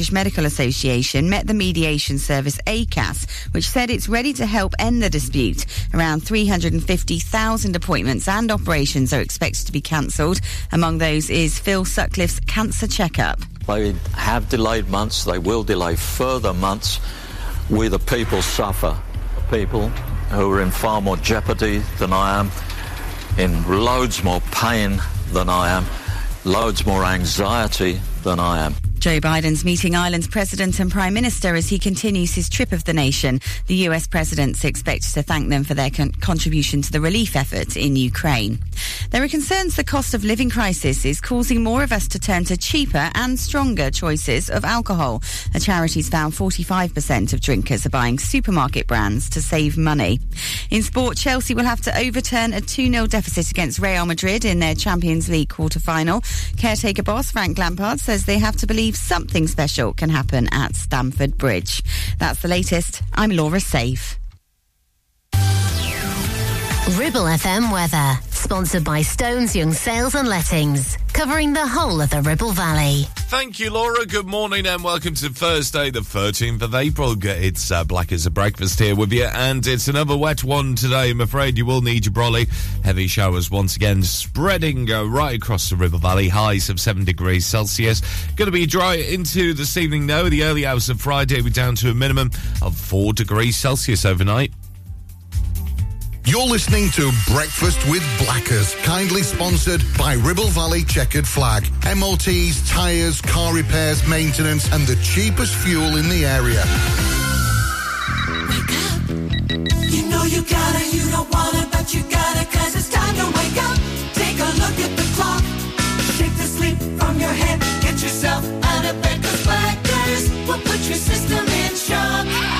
British Medical Association met the mediation service ACAS, which said it's ready to help end the dispute. Around 350,000 appointments and operations are expected to be cancelled. Among those is Phil Sutcliffe's cancer checkup. They have delayed months, they will delay further months. We, the people, suffer. People who are in far more jeopardy than I am, in loads more pain than I am, loads more anxiety than I am. Joe Biden's meeting Ireland's president and prime minister as he continues his trip of the nation. The US president's expected to thank them for their con- contribution to the relief effort in Ukraine. There are concerns the cost of living crisis is causing more of us to turn to cheaper and stronger choices of alcohol. A charity's found 45% of drinkers are buying supermarket brands to save money. In sport, Chelsea will have to overturn a 2-0 deficit against Real Madrid in their Champions League quarter-final. Caretaker boss Frank Lampard says they have to believe something special can happen at Stamford Bridge. That's the latest. I'm Laura Safe. Ribble FM weather, sponsored by Stones Young Sales and Lettings, covering the whole of the Ribble Valley. Thank you, Laura. Good morning and welcome to Thursday, the 13th of April. It's uh, black as a breakfast here with you, and it's another wet one today. I'm afraid you will need your brolly. Heavy showers once again spreading uh, right across the Ribble Valley. Highs of 7 degrees Celsius. Going to be dry into this evening, though. The early hours of Friday, we're down to a minimum of 4 degrees Celsius overnight. You're listening to Breakfast with Blackers, kindly sponsored by Ribble Valley Checkered Flag. MOTs, tyres, car repairs, maintenance, and the cheapest fuel in the area. Wake up. You know you gotta, you don't wanna, but you gotta, cause it's time to wake up. Take a look at the clock. Shake the sleep from your head. Get yourself out of bed, cause Blackers will put your system in shock.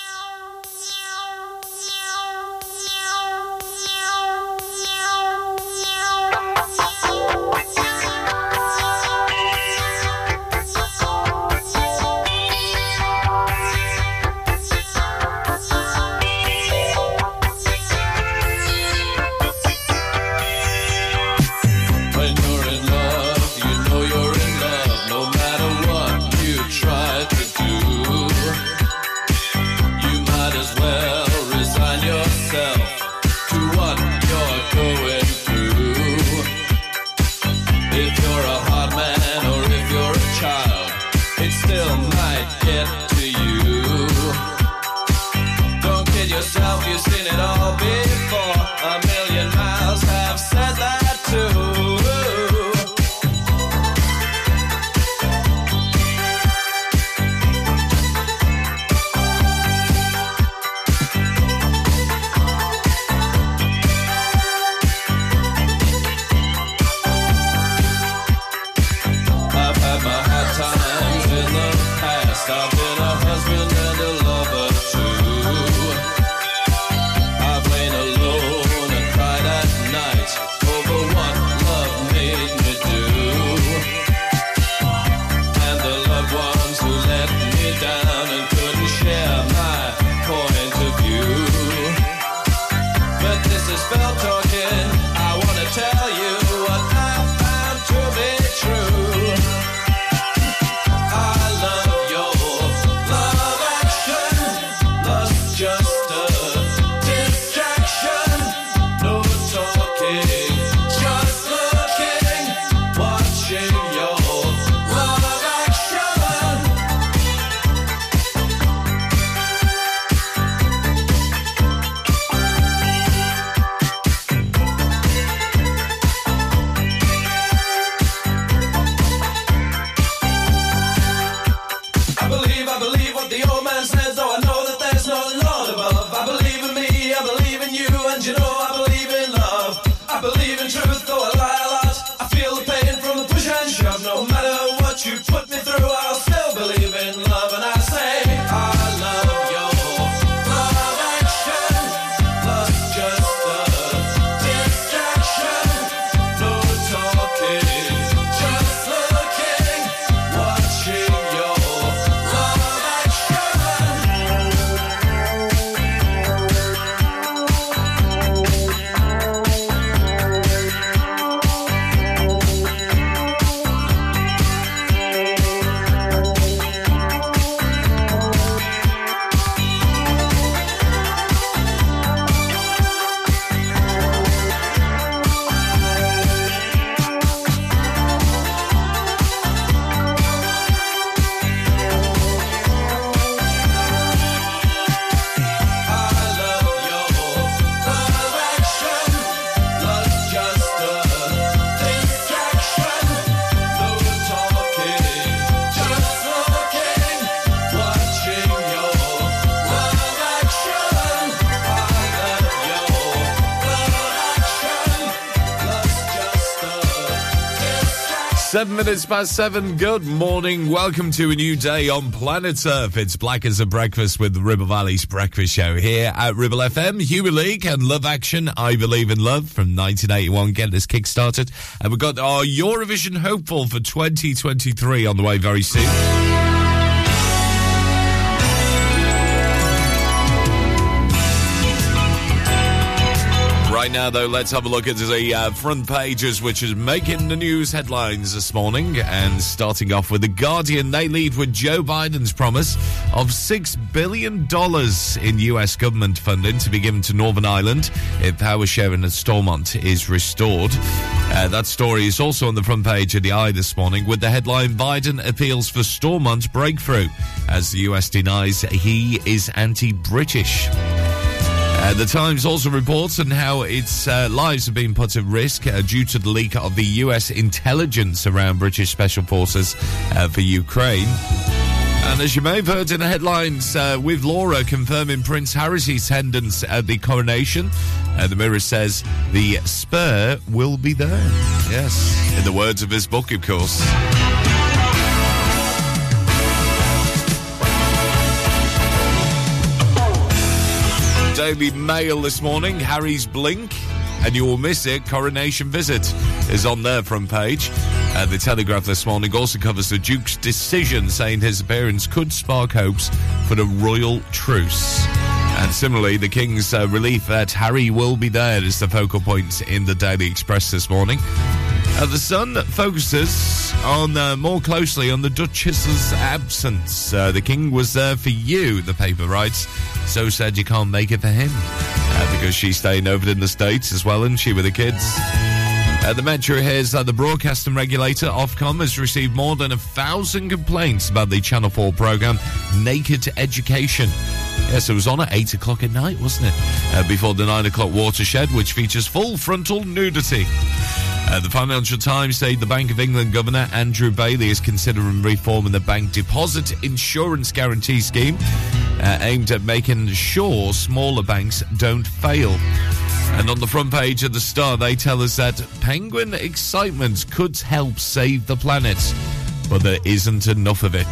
Seven minutes past seven. Good morning. Welcome to a new day on planet Earth. It's Black as a Breakfast with Ribble Valley's breakfast show here at Ribble FM. Human League and Love Action. I Believe in Love from 1981. Get this kick started. And we've got our Eurovision hopeful for 2023 on the way very soon. Right now, though, let's have a look at the uh, front pages, which is making the news headlines this morning. And starting off with The Guardian, they lead with Joe Biden's promise of $6 billion in US government funding to be given to Northern Ireland if power sharing at Stormont is restored. Uh, that story is also on the front page of the i this morning with the headline Biden appeals for Stormont breakthrough as the US denies he is anti British. Uh, the Times also reports on how its uh, lives have been put at risk uh, due to the leak of the US intelligence around British special forces uh, for Ukraine. And as you may have heard in the headlines, uh, with Laura confirming Prince Harry's attendance at the coronation, uh, the Mirror says the Spare will be there. Yes, in the words of his book, of course. Daily Mail this morning, Harry's Blink, and you will miss it. Coronation visit is on their front page. Uh, the Telegraph this morning also covers the Duke's decision, saying his appearance could spark hopes for the royal truce. And similarly, the King's uh, relief that Harry will be there is the focal point in the Daily Express this morning. Uh, the Sun focuses on uh, more closely on the Duchess's absence. Uh, the King was there for you, the paper writes. So sad you can't make it for him. Uh, because she's staying over in the States as well, and she with the kids. Uh, the Metro hears that the broadcasting regulator, Ofcom, has received more than a thousand complaints about the Channel 4 programme Naked Education. Yes, it was on at 8 o'clock at night, wasn't it? Uh, before the 9 o'clock watershed, which features full frontal nudity. Uh, the Financial Times say the Bank of England Governor Andrew Bailey is considering reforming the bank deposit insurance guarantee scheme uh, aimed at making sure smaller banks don't fail. And on the front page of the Star, they tell us that penguin excitement could help save the planet, but there isn't enough of it.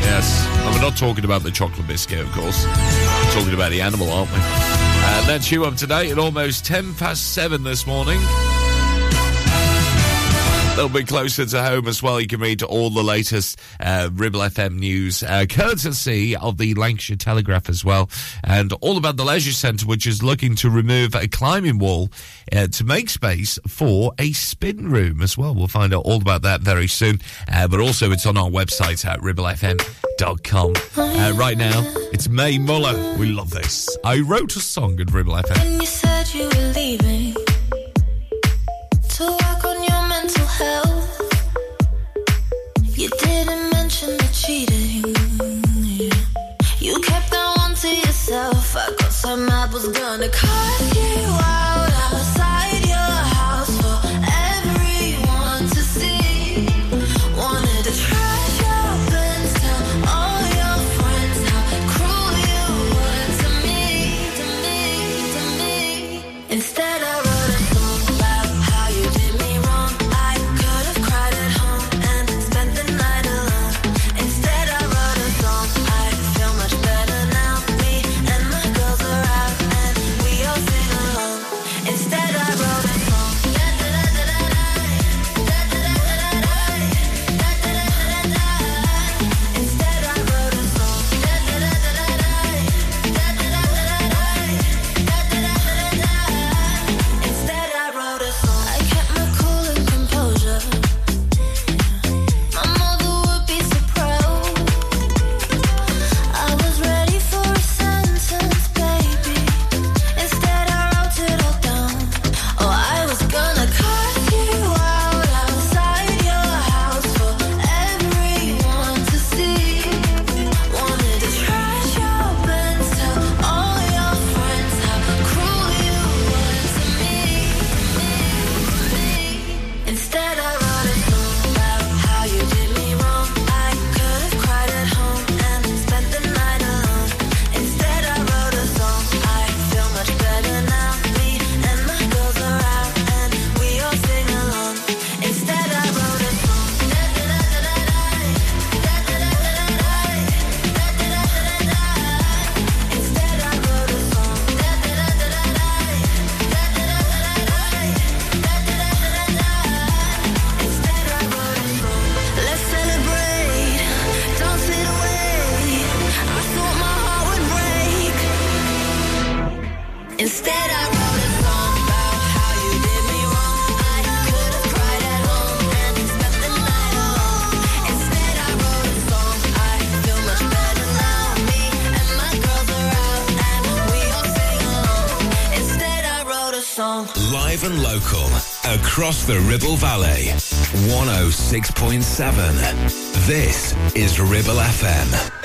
Yes, and we're not talking about the chocolate biscuit, of course. We're talking about the animal, aren't we? And that's you up today at almost 10 past 7 this morning. Little bit closer to home as well. You can read all the latest uh, Ribble FM news, uh, courtesy of the Lancashire Telegraph as well, and all about the Leisure Centre, which is looking to remove a climbing wall uh, to make space for a spin room as well. We'll find out all about that very soon, uh, but also it's on our website at ribblefm.com. Uh, right now, it's Mae Muller. We love this. I wrote a song at Ribble FM. I got so mad, was gonna cut you out Instead, I wrote a song about how you did me wrong. I could have cried at home and spent the night alone. Instead, I wrote a song. I feel much better now. Me and my girls are out and we all sing along. Instead, I wrote a song. Live and local, across the Ribble Valley. 106.7. This is Ribble FM.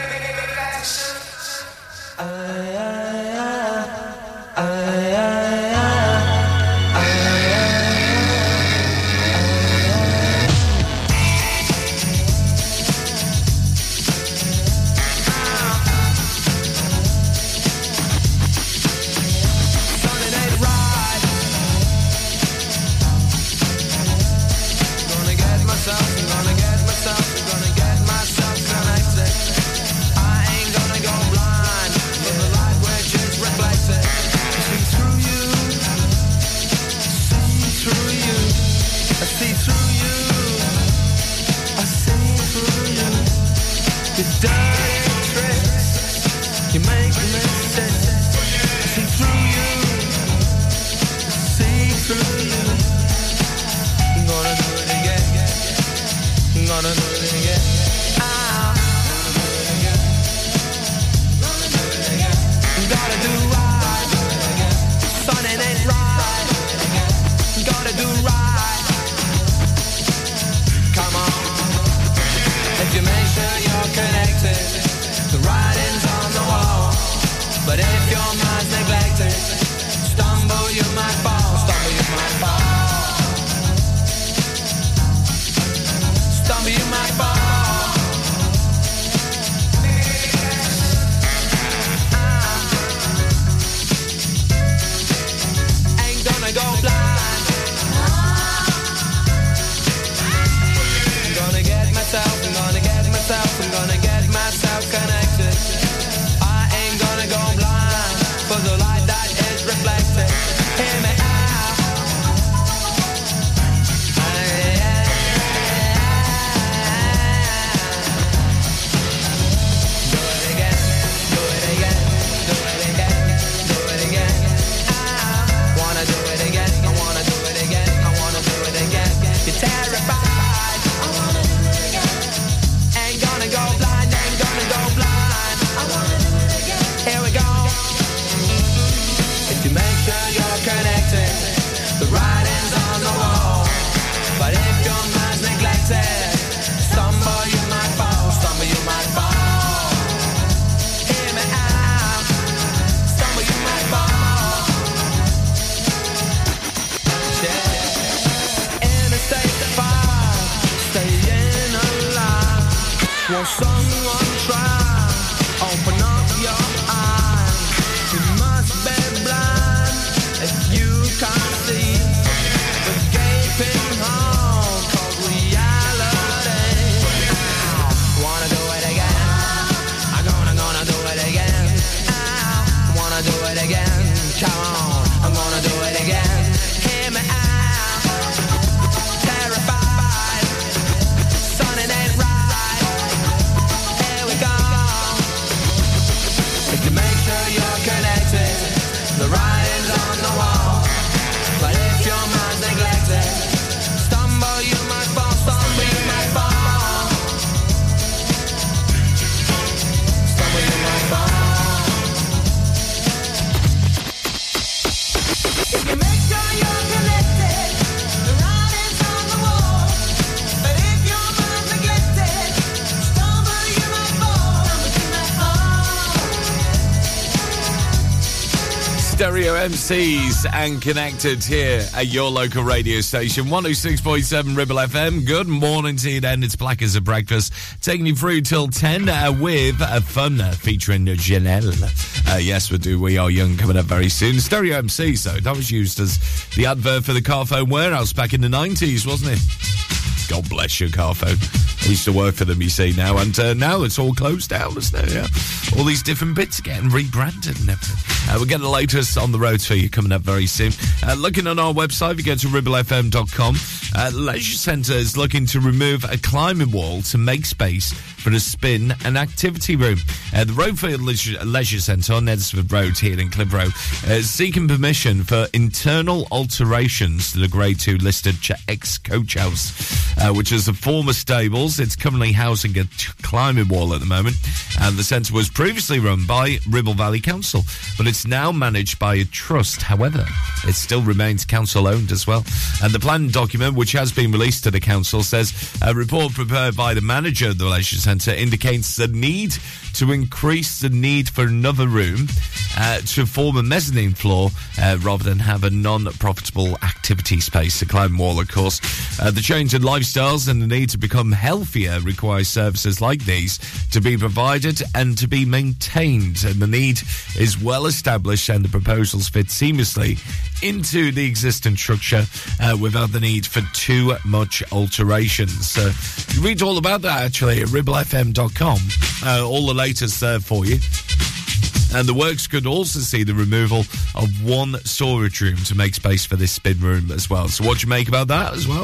MCs and connected here at your local radio station, 106.7 Ribble FM. Good morning to you then. It's Black as a Breakfast, taking you through till 10 uh, with a fun uh, featuring Janelle. Uh, yes, we do. We Are Young coming up very soon. Stereo MC, so that was used as the advert for the Carphone Warehouse back in the 90s, wasn't it? God bless your car phone. I used to work for them, you see, now. And uh, now it's all closed down, isn't it? Yeah. All these different bits are getting rebranded and everything. Uh, we're getting the latest on the road for you coming up very soon. Uh, looking on our website, if you go to ribblefm.com, uh, Leisure Centre is looking to remove a climbing wall to make space for a spin and activity room. Uh, the Roefield Leisure, Leisure Centre on Edisford Road here in Clitheroe uh, is seeking permission for internal alterations to the Grade 2 listed Ch- ex-coach house, uh, which is the former stables. It's currently housing a climbing wall at the moment. And the centre was previously run by Ribble Valley Council, but it's now managed by a trust. However, it still remains council owned as well. And the plan document, which has been released to the council, says a report prepared by the manager of the Leisure Centre indicates the need to increase the need for another room uh, to form a mezzanine floor uh, rather than have a non-profitable activity space. The climb wall, of course. Uh, the change in lifestyles and the need to become healthier requires services like these to be provided and to be maintained. And the need is well established and the proposals fit seamlessly into the existing structure uh, without the need for too much alterations. So you read all about that actually at ribblefm.com. Uh, all the latest there for you. And the works could also see the removal of one storage room to make space for this spin room as well. So, what do you make about that as well?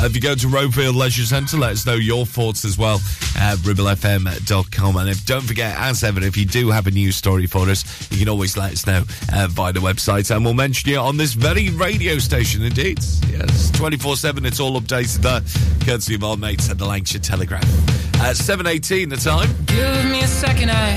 Uh, if you go to Roefield Leisure Centre, let us know your thoughts as well at ribblefm.com. And if don't forget, as ever, if you do have a news story for us, you can always let us know uh, via the website, and we'll mention you on this very radio station. Indeed, yes, twenty four seven. It's all updated there, courtesy of our mates at the Lancashire Telegraph. At seven eighteen, the time. Give me a second, I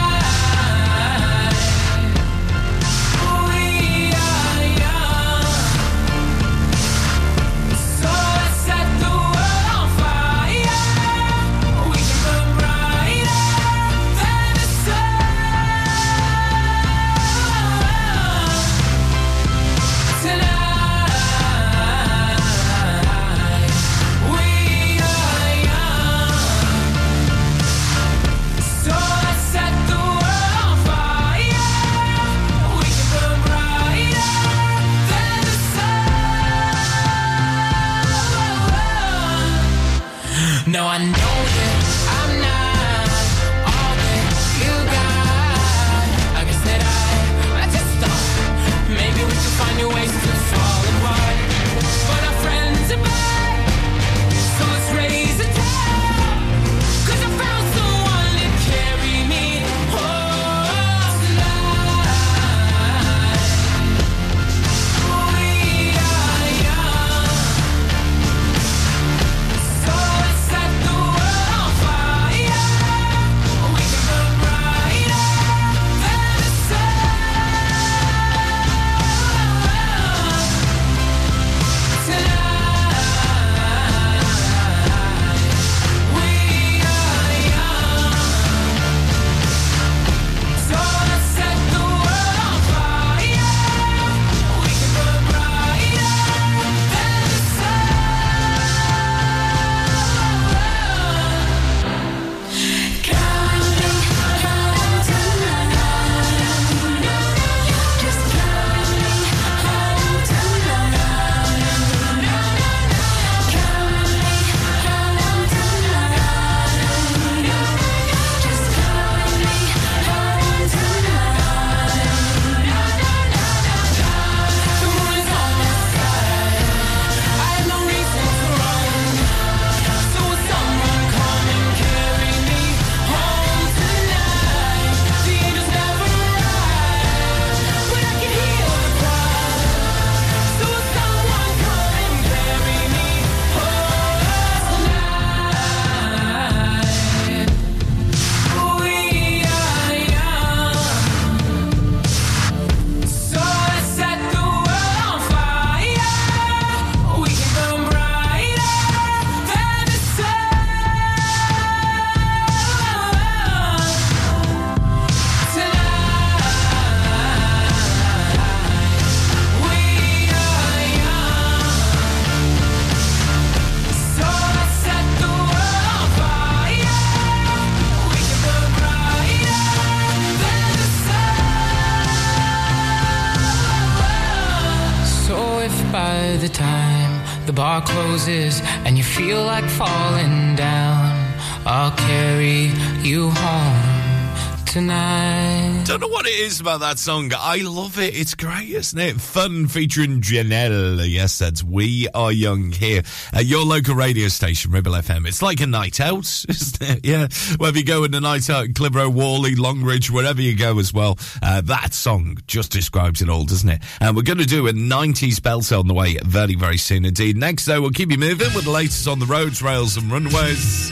No, I is about that song. I love it. It's great, isn't it? Fun featuring Janelle. Yes, that's We Are Young here at your local radio station, Ribble FM. It's like a night out, isn't it? Yeah. Wherever you go in the night out, Clitheroe, Whalley, Longridge, wherever you go as well. Uh, that song just describes it all, doesn't it? And we're going to do a 90s belt on the way very, very soon indeed. Next, though, we'll keep you moving with the latest on the roads, rails, and runways.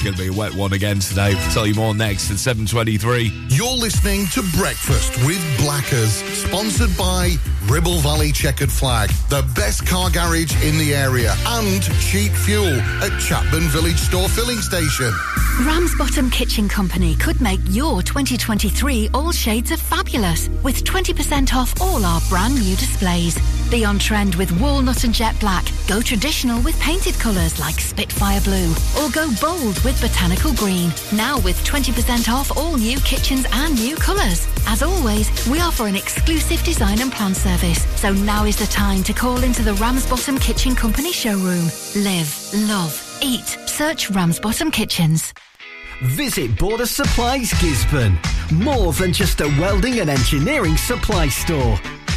It's going to be a wet one again today. We'll tell you more next at 7.23. You're listening to Breakfast with Blackers, sponsored by Ribble Valley Checkered Flag, the best car garage in the area, and cheap fuel at Chapman Village Store Filling Station. Ramsbottom Kitchen Company could make your 2023 all shades of fabulous with 20% off all our brand new displays. Be on trend with walnut and jet black. Go traditional with painted colours like Spitfire Blue. Or go bold with botanical green. Now with 20% off all new kitchens and new colours. As always, we offer an exclusive design and plan service. So now is the time to call into the Ramsbottom Kitchen Company showroom. Live, love, eat. Search Ramsbottom Kitchens. Visit Border Supplies Gisburn. More than just a welding and engineering supply store.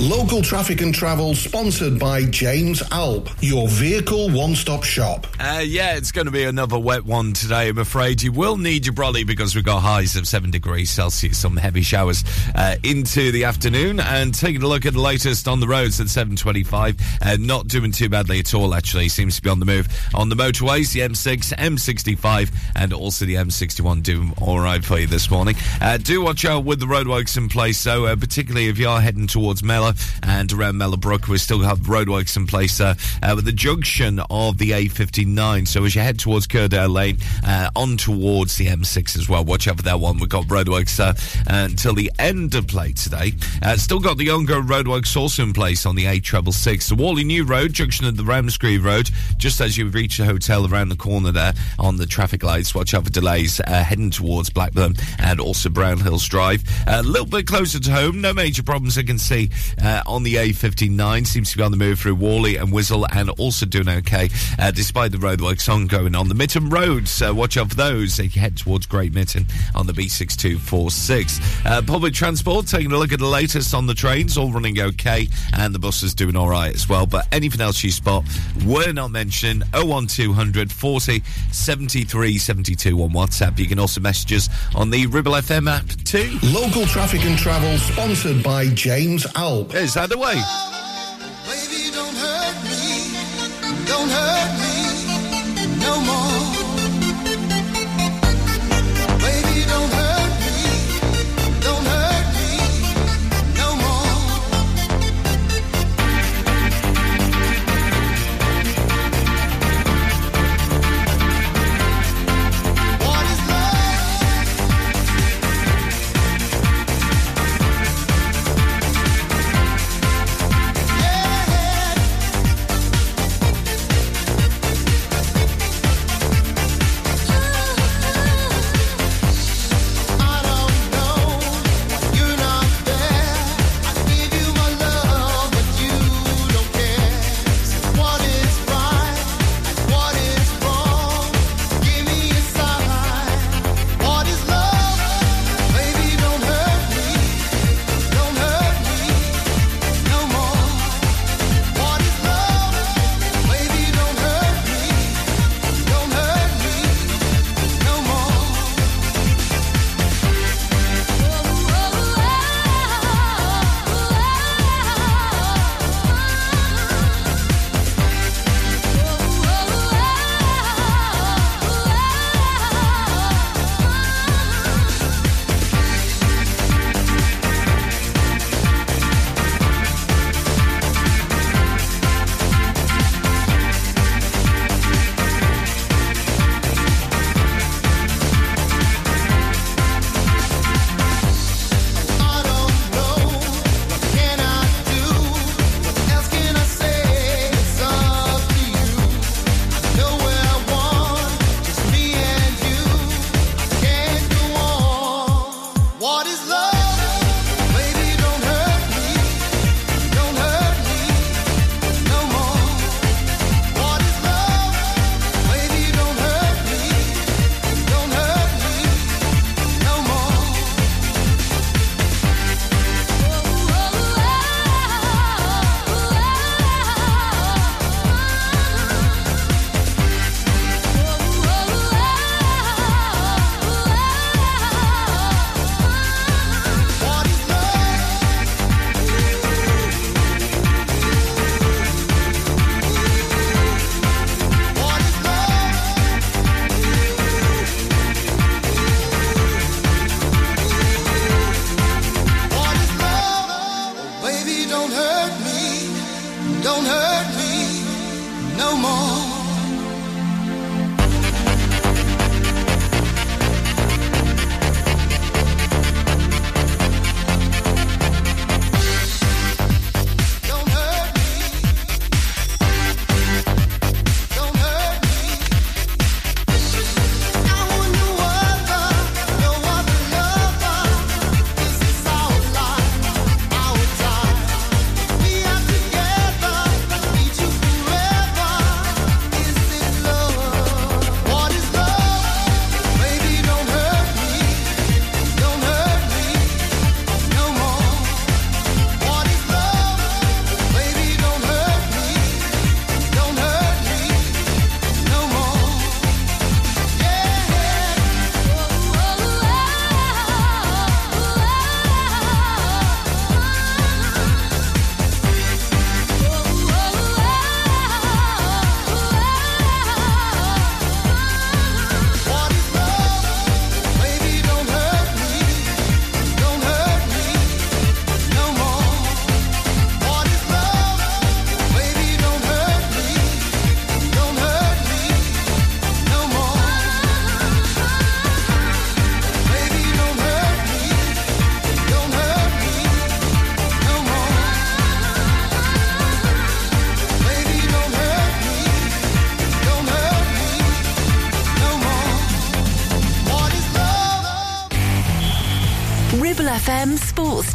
Local traffic and travel sponsored by James Alp, your vehicle one stop shop. Uh, yeah, it's going to be another wet one today, I'm afraid. You will need your brolly because we've got highs of 7 degrees Celsius, some heavy showers uh, into the afternoon. And taking a look at the latest on the roads at 7.25, uh, not doing too badly at all, actually. Seems to be on the move. On the motorways, the M6, M65, and also the M61 doing all right for you this morning. Uh, do watch out with the roadworks in place, though, uh, particularly if you are heading towards Mellor and around Mellor Brook. We still have roadworks in place uh, uh, with the junction of the A59. So as you head towards Cuerdale Lane, uh, on towards the M6 as well. Watch out for that one. We've got roadworks uh, until the end of play today. Uh, still got the ongoing roadworks also in place on the A666. The Whalley New Road, junction of the Ramsgreave Road, just as you reach the hotel around the corner there on the traffic lights. Watch out for delays uh, heading towards Blackburn and also Brown Hills Drive. A little bit closer to home, no major problems I can see uh, on the A59. Seems to be on the move through Whalley and Wiswell and also doing okay uh, despite the roadworks ongoing on the Mitton roads. Uh, watch out for those as you head towards Great Mitton on the B6246. Uh, public transport, taking a look at the latest on the trains, all running okay and the buses doing all right as well. But anything else you spot, we're not mentioning 01200 40 73 72 on WhatsApp. You can also message us on the Ribble FM app too. Local traffic and travel sponsored by James Alp. Is that the way? Baby, don't hurt me. Don't hurt me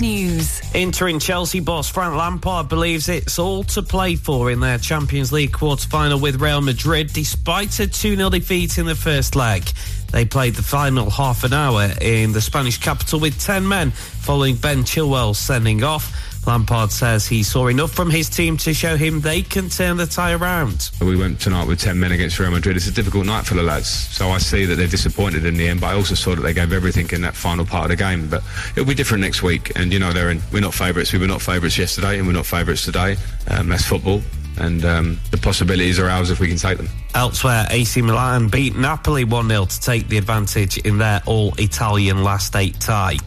News. Interim Chelsea boss Frank Lampard believes it's all to play for in their Champions League quarter-final with Real Madrid despite a 2-0 defeat in the first leg. They played the final half an hour in the Spanish capital with 10 men following Ben Chilwell sending off. Lampard says he saw enough from his team to show him they can turn the tie around. We went tonight with 10 men against Real Madrid. It's a difficult night for the lads. So I see that they're disappointed in the end, but I also saw that they gave everything in that final part of the game. But it'll be different next week. And, you know, they're in, we're not favourites. We were not favourites yesterday, and we're not favourites today. Um, that's football. And um, the possibilities are ours if we can take them. Elsewhere, AC Milan beat Napoli 1 0 to take the advantage in their all Italian last eight tie.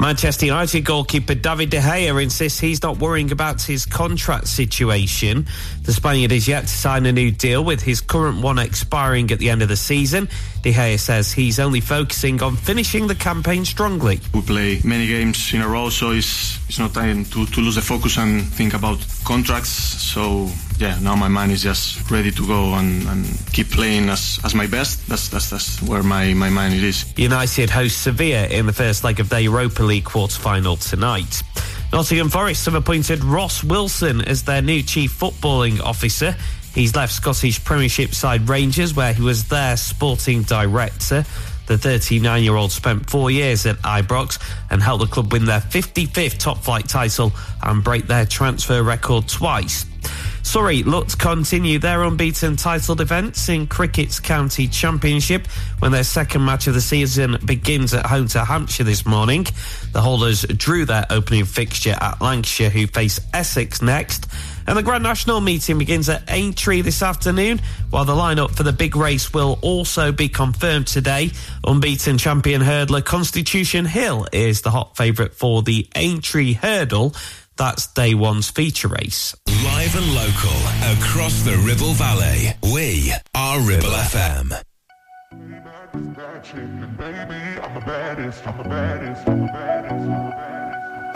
Manchester United goalkeeper David De Gea insists he's not worrying about his contract situation. The Spaniard is yet to sign a new deal with his current one expiring at the end of the season. De Gea says he's only focusing on finishing the campaign strongly. We play many games in a row, so it's, it's not time to, to lose the focus and think about contracts. So yeah, now my mind is just ready to go and, and keep playing as, as my best. That's that's that's where my, my mind is. United host Sevilla in the first leg of their Europa League quarter-final tonight. Nottingham Forest have appointed Ross Wilson as their new chief footballing officer. He's left Scottish Premiership side Rangers, where he was their sporting director. The 39 year old spent four years at Ibrox and helped the club win their 55th top flight title and break their transfer record twice. Surrey look to continue their unbeaten title defence in Cricket's County Championship when their second match of the season begins at home to Hampshire this morning. The holders drew their opening fixture at Lancashire, who face Essex next. And the Grand National meeting begins at Aintree this afternoon, while the lineup for the big race will also be confirmed today. Unbeaten champion hurdler Constitution Hill is the hot favourite for the Aintree Hurdle. That's day one's feature race. Live and local across the Ribble Valley. We are Ribble FM.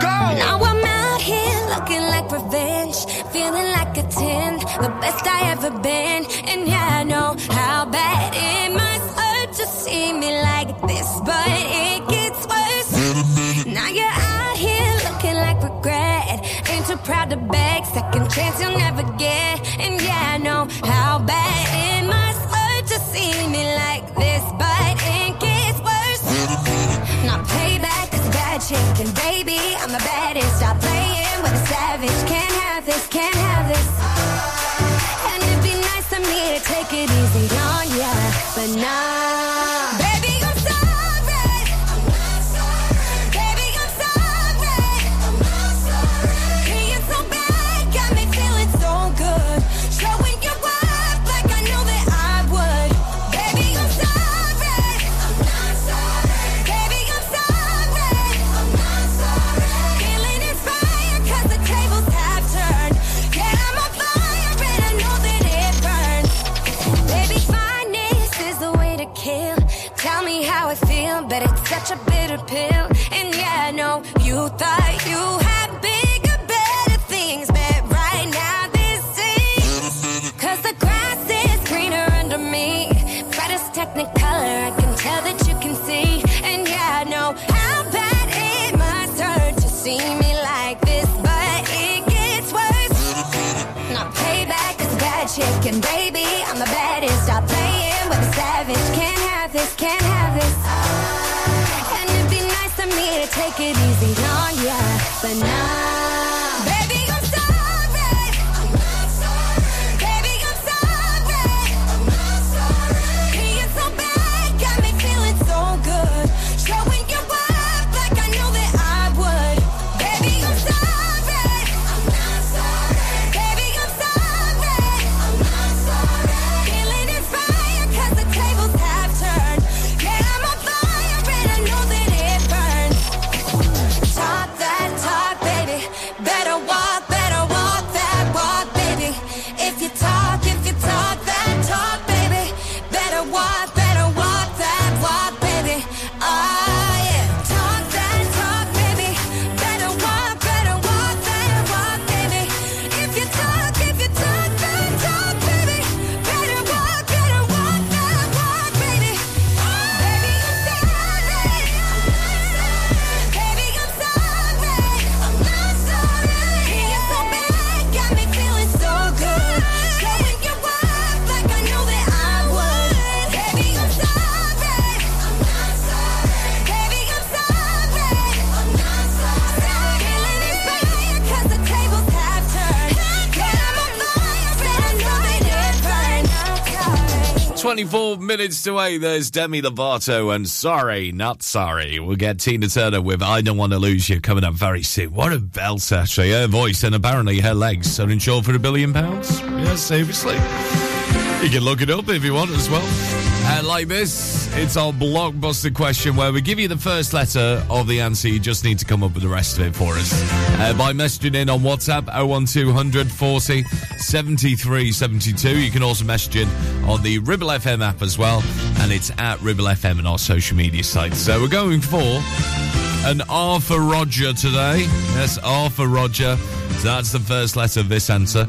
Now I'm out here looking like revenge, feeling like a 10, the best I ever been. And yeah, I know how bad it must hurt to see me like this, but it gets worse. Now you're out here looking like regret, ain't too proud to beg, second chance you'll never get. And yeah, I know how bad it must hurt to see me like this, but it gets worse. Now payback is bad chick, and baby, I'm the baddest. Stop playing savage. Can't have this, can't have this. And it'd be nice of me to take it easy on ya, but nah. Minutes to 8, there's Demi Lovato and Sorry, Not Sorry. We'll get Tina Turner with I Don't Want to Lose You coming up very soon. What a belt, actually. Her voice and apparently her legs are insured for a billion pounds. Yeah, seriously. You can look it up if you want as well. And like this, it's our blockbuster question where we give you the first letter of the answer. You just need to come up with the rest of it for us. Uh, by messaging in on WhatsApp 01200 40 73 72. You can also message in on the Ribble FM app as well. And it's at Ribble FM and our social media sites. So we're going for an R for Roger today. Yes, R for Roger. So that's the first letter of this answer.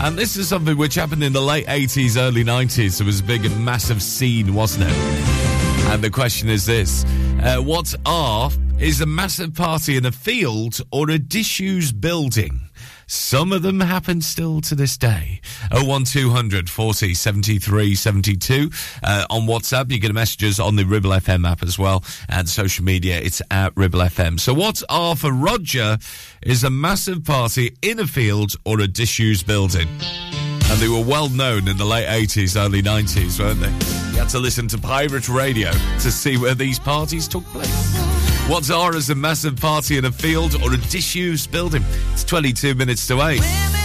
And this is something which happened in the late 80s, early 90s. It was a big and massive scene, wasn't it? And the question is this uh, What R is a massive party in a field or a disused building? Some of them happen still to this day. 01200 40 73 72. Uh, on WhatsApp, you get messages on the Ribble FM app as well. And social media, it's at Ribble FM. So, what's R for Roger is a massive party in a field or a disused building. And they were well known in the late 80s, early 90s, weren't they? You had to listen to pirate radio to see where these parties took place. What's R is a massive party in a field or a disused building? It's 22 minutes to 8. They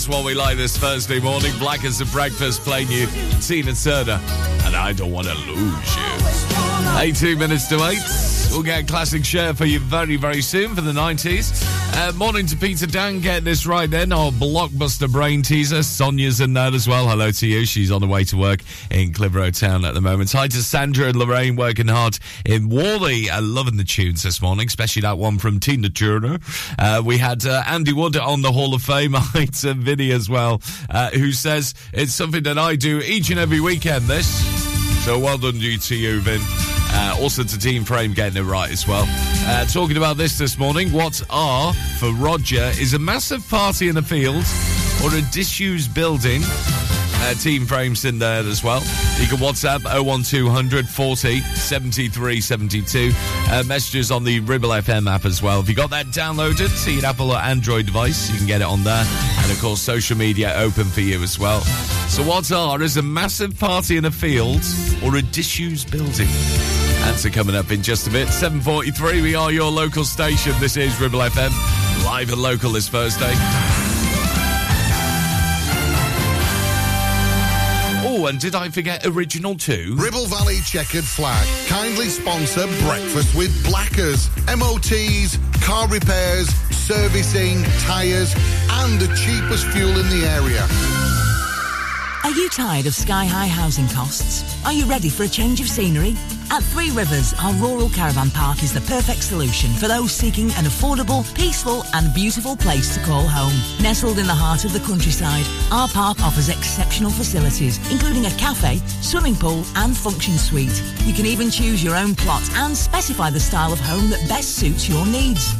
That's what we like this Thursday morning. Black as a breakfast playing you Tina Turner. And I don't want to lose you. 18 minutes to 8. We'll get a classic share for you very, very soon for the 90s. Uh, morning to Peter Dan getting this right then. Our blockbuster brain teaser. Sonia's in there as well. Hello to you. She's on the way to work in Clitheroe Town at the moment. Hi to Sandra and Lorraine working hard in Whalley. Uh, loving the tunes this morning, especially that one from Tina Turner. Uh, we had uh, Andy Wood on the Hall of Fame. Hi to Vinny as well, uh, who says it's something that I do each and every weekend. This. So well done to you, Vin. Uh, also to Team Frame getting it right as well. Uh, talking about this this morning, what are, for Roger, is a massive party in the field or a disused building? Uh, team Frames in there as well. You can WhatsApp 01200 40 73 72. Uh, messages on the Ribble FM app as well. If you got that downloaded to your Apple or Android device, you can get it on there. And of course, social media open for you as well. So, what are is a massive party in a field or a disused building? Answer coming up in just a bit. 7.43, we are your local station. This is Ribble FM, live and local this Thursday. Oh, and did I forget original too? Ribble Valley Checkered Flag kindly sponsor Breakfast with Blackers. MOTs, car repairs, servicing, tyres, and the cheapest fuel in the area. Are you tired of sky high housing costs? Are you ready for a change of scenery? At Three Rivers, our rural caravan park is the perfect solution for those seeking an affordable, peaceful, and beautiful place to call home. Nestled in the heart of the countryside, our park offers exceptional facilities, including a cafe, swimming pool, and function suite. You can even choose your own plot and specify the style of home that best suits your needs.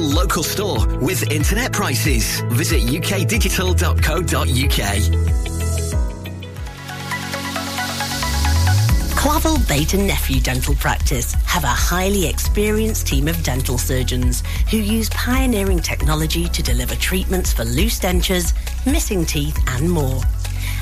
local store with internet prices. Visit ukdigital.co.uk. Clavel Bait and Nephew Dental Practice have a highly experienced team of dental surgeons who use pioneering technology to deliver treatments for loose dentures, missing teeth, and more.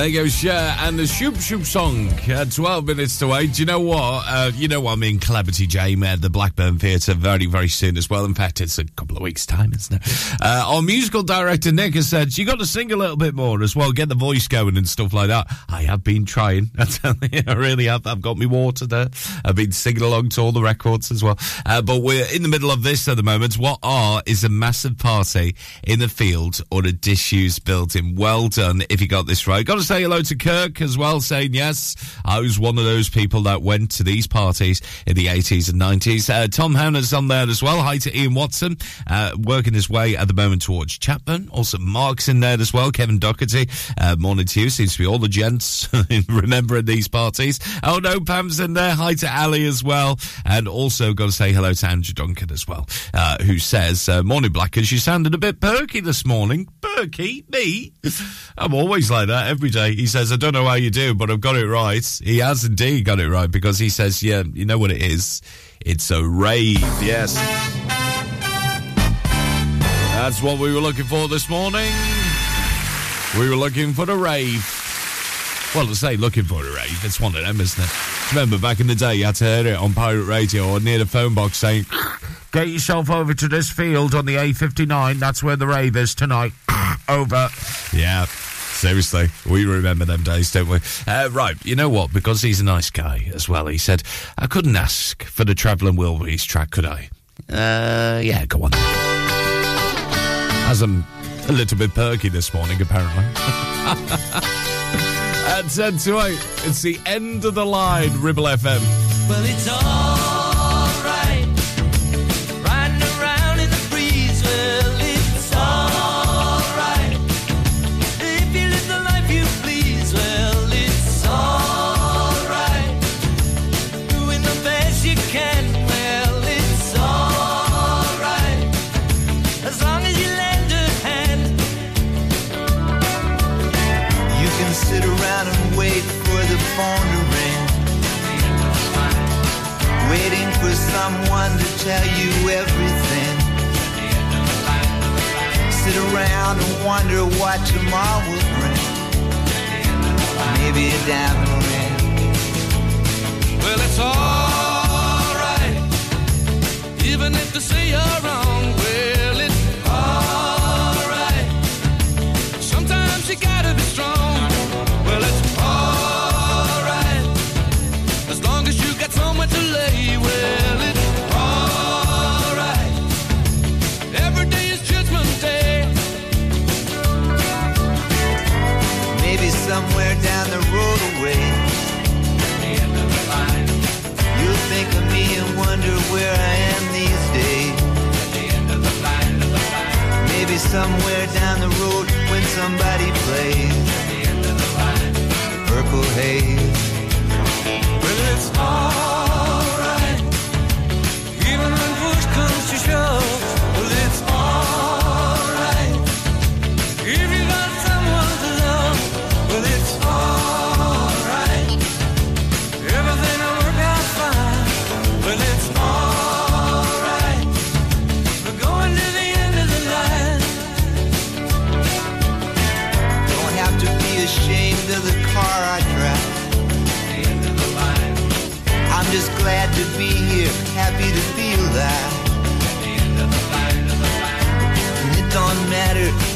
There goes Cher and the Shoop Shoop song. Uh, 12 minutes to wait. Do you know what? Uh, you know what I mean? Celebrity Jame at the Blackburn Theatre very, very soon as well. In fact, it's a of weeks' time, isn't it? Uh, our musical director, Nick, has said, you got to sing a little bit more as well, get the voice going and stuff like that. I have been trying. I tell you, I really have. I've got me water there. I've been singing along to all the records as well. Uh, but we're in the middle of this at the moment. What are is a massive party in a field or a disused building. Well done if you got this right. Got to say hello to Kirk as well, saying yes. I was one of those people that went to these parties in the 80s and 90s. Uh, Tom Hannah's on there as well. Hi to Ian Watson, uh, working his way at the moment towards Chatburn. Also, Mark's in there as well. Kevin Doherty. Uh, morning to you. Seems to be all the gents remembering these parties. Oh no, Pam's in there. Hi to Ali as well. And also got to say hello to Andrew Duncan as well, uh, who says, uh, Morning Blackers, you sounded a bit perky this morning. Perky? Me? I'm always like that every day. He says, I don't know how you do, but I've got it right. He has indeed got it right because he says, yeah, you know what it is? It's a rave, yes. That's what we were looking for this morning. We were looking for the rave. Well, to say looking for a rave, it's one of them, isn't it? Remember back in the day, you had to hear it on pirate radio or near the phone box saying, Get yourself over to this field on the A59. That's where the rave is tonight. over. Yeah. Seriously, we remember them days, don't we? Uh, right, you know what? Because he's a nice guy as well, he said, I couldn't ask for the Travelling Wilburys track, could I? Uh, yeah, go on. As I'm a little bit perky this morning, apparently. At 10 to 8, it's the end of the line, Ribble FM. Well, someone to tell you everything. Sit around and wonder what tomorrow will bring. Maybe a diamond ring. Well, it's alright. Even if they say you're wrong, well, it's alright. Sometimes you gotta be strong. Well, it's alright. As long as you got somewhere to lay, somewhere down the road when somebody plays Purple Haze. Well, it's alright.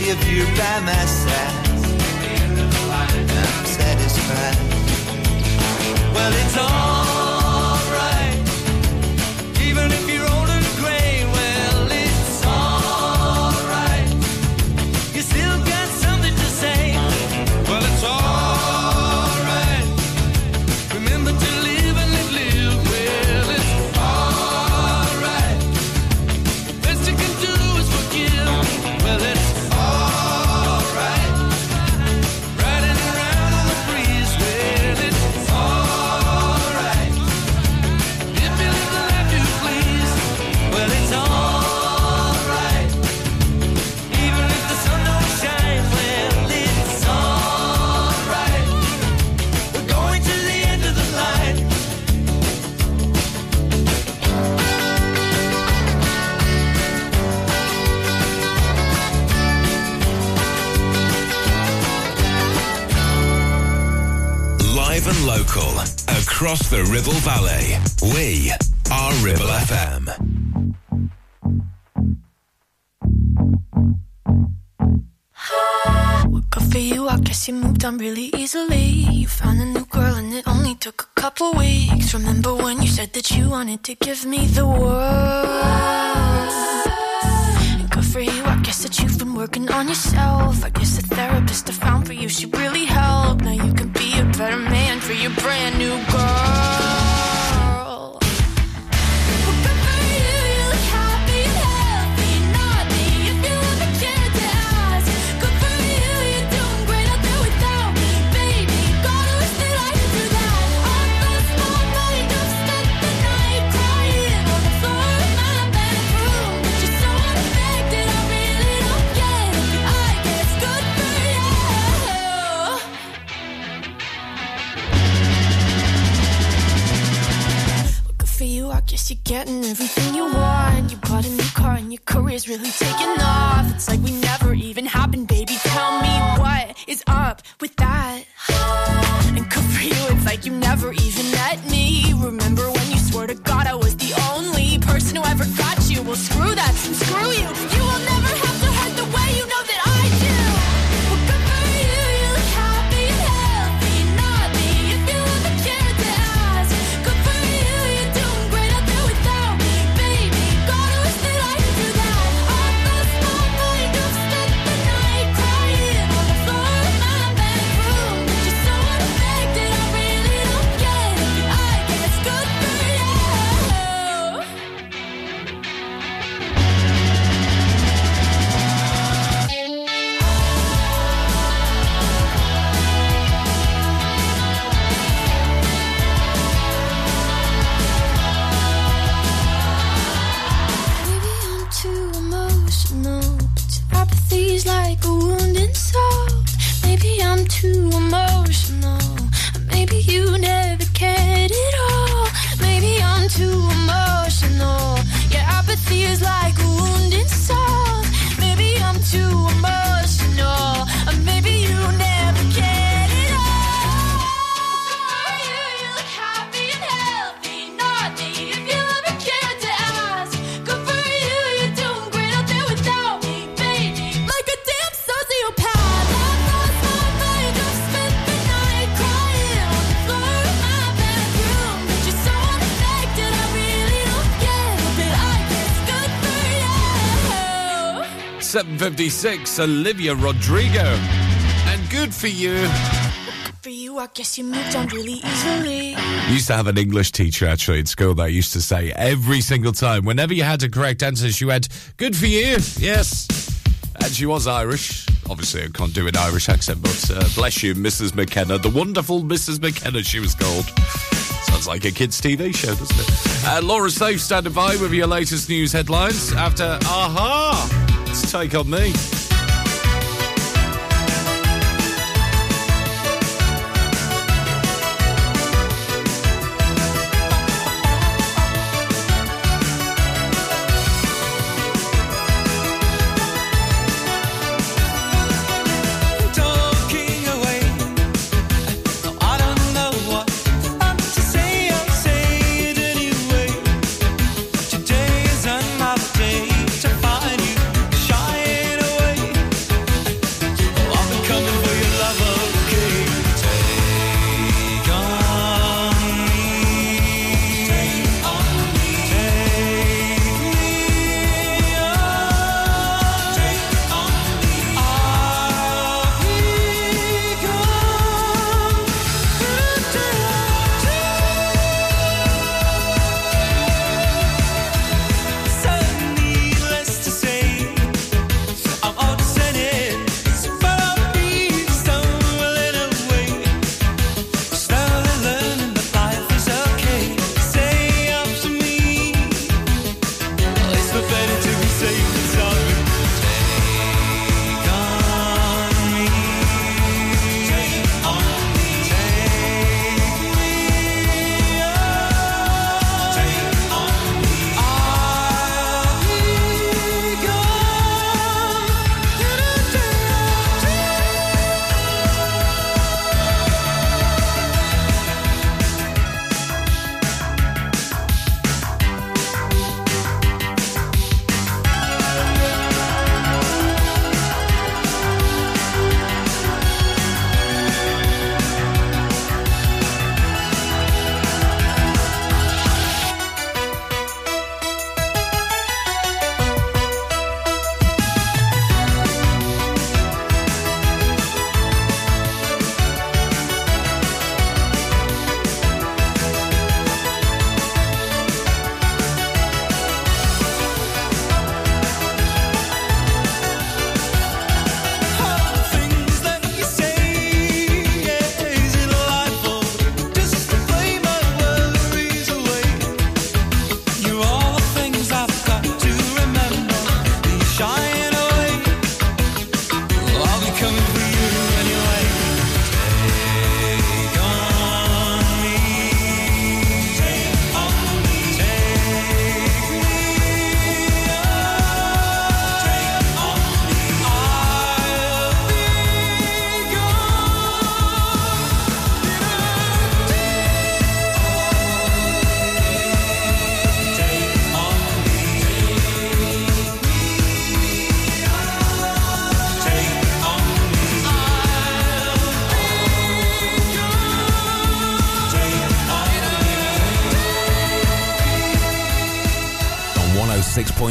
If you're by my side. I'm satisfied. Well, it's alright. Across the Ribble Valley. We are Ribble FM. Well, good for you, I guess you moved on really easily. You found a new girl and it only took a couple weeks. Remember when you said that you wanted to give me the world? And good for you, I guess that you've been working on yourself. I guess the therapist I found for you she really helped. Now you better man for your brand new girl. Getting everything you want. You bought a new car and your career's really taking off. It's like we never even happened, baby. Tell me what is up with that. 756, Olivia Rodrigo. And good for you. Good for you, I guess you moved on really easily. Used to have an English teacher actually in school that used to say every single time, whenever you had a correct answer, she went, Good for you. Yes. And she was Irish. Obviously, I can't do an Irish accent, but uh, bless you, Mrs. McKenna. The wonderful Mrs. McKenna, she was called. Sounds like a kids' TV show, doesn't it? Uh, Laura Safe standing by with your latest news headlines after Aha! Take On Me.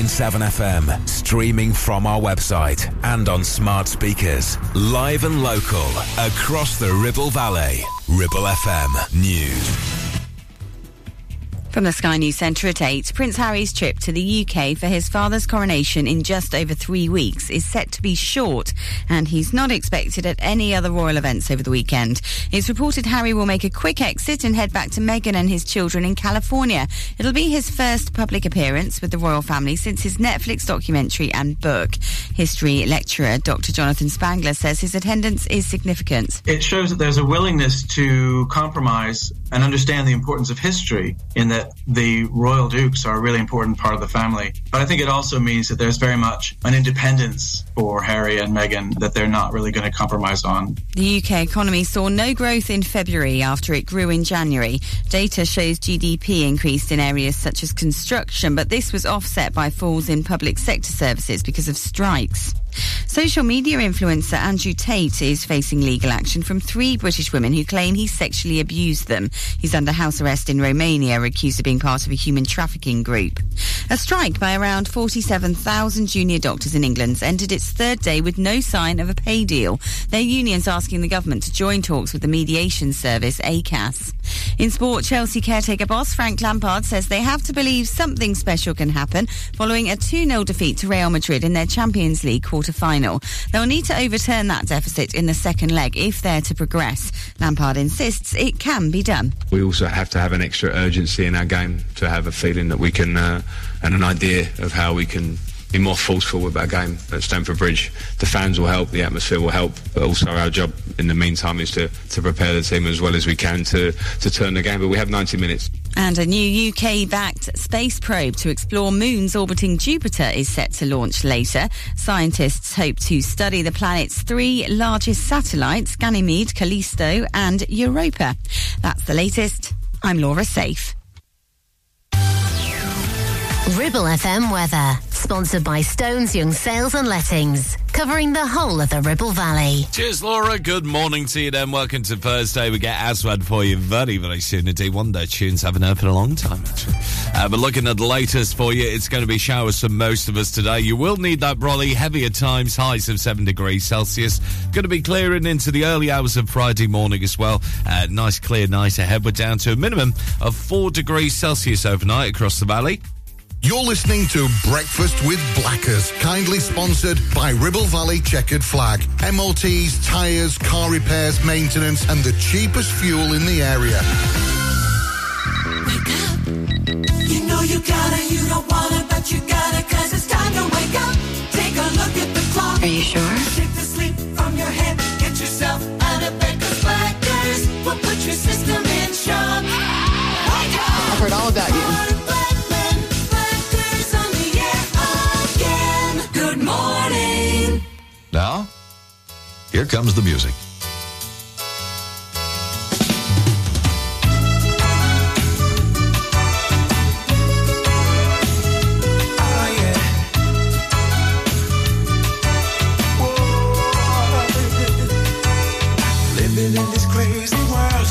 FM, streaming from our website and on smart speakers. Live and local, across the Ribble Valley. Ribble FM News. From the Sky News Centre at 8, Prince Harry's trip to the UK for his father's coronation in just over three weeks is set to be short, and he's not expected at any other royal events over the weekend. It's reported Harry will make a quick exit and head back to Meghan and his children in California. It'll be his first public appearance with the royal family since his Netflix documentary and book. History lecturer Dr. Jonathan Spangler says his attendance is significant. It shows that there's a willingness to compromise and understand the importance of history in that the royal dukes are a really important part of the family. But I think it also means that there's very much an independence for Harry and Meghan that they're not really going to compromise on. The UK economy saw no growth in February after it grew in January. Data shows GDP increased in areas such as construction, but this was offset by falls in public sector services because of strikes. Social media influencer Andrew Tate is facing legal action from three British women who claim he sexually abused them. He's under house arrest in Romania, accused of being part of a human trafficking group. A strike by around 47,000 junior doctors in England ended its third day with no sign of a pay deal. Their unions asking the government to join talks with the mediation service ACAS. In sport, Chelsea caretaker boss Frank Lampard says they have to believe something special can happen following a 2-0 defeat to Real Madrid in their Champions League quarter-final. They'll need to overturn that deficit in the second leg if they're to progress. Lampard insists it can be done. We also have to have an extra urgency in our game to have a feeling that we can, uh, and an idea of how we can be more forceful with our game at Stamford Bridge. The fans will help, the atmosphere will help, but also our job in the meantime is to, to prepare the team as well as we can to, to turn the game. But we have 90 minutes. And a new UK backed space probe to explore moons orbiting Jupiter is set to launch later. Scientists hope to study the planet's three largest satellites Ganymede, Callisto, and Europa. That's the latest. I'm Laura Safe. Ribble FM weather, sponsored by Stones Young Sales and Lettings, covering the whole of the Ribble Valley. Cheers, Laura. Good morning to you then. Welcome to Thursday. We get Aswad for you very, very soon indeed. One day tunes haven't for a long time, actually. Uh, but looking at the latest for you, it's going to be showers for most of us today. You will need that brolly, heavy at times, highs of 7 degrees Celsius. Going to be clearing into the early hours of Friday morning as well. Uh, nice clear night ahead. We're down to a minimum of 4 degrees Celsius overnight across the valley. You're listening to Breakfast with Blackers, kindly sponsored by Ribble Valley Checkered Flag. MOTs, tyres, car repairs, maintenance, and the cheapest fuel in the area. Wake up. You know you gotta, you don't wanna, but you gotta, cause it's time to wake up. Take a look at the clock. Are you sure? Shake the sleep from your head, get yourself out of bed, cause Blackers will put your system in shock. Wake up! I've heard all about you. Now, here comes the music. Living in this crazy world,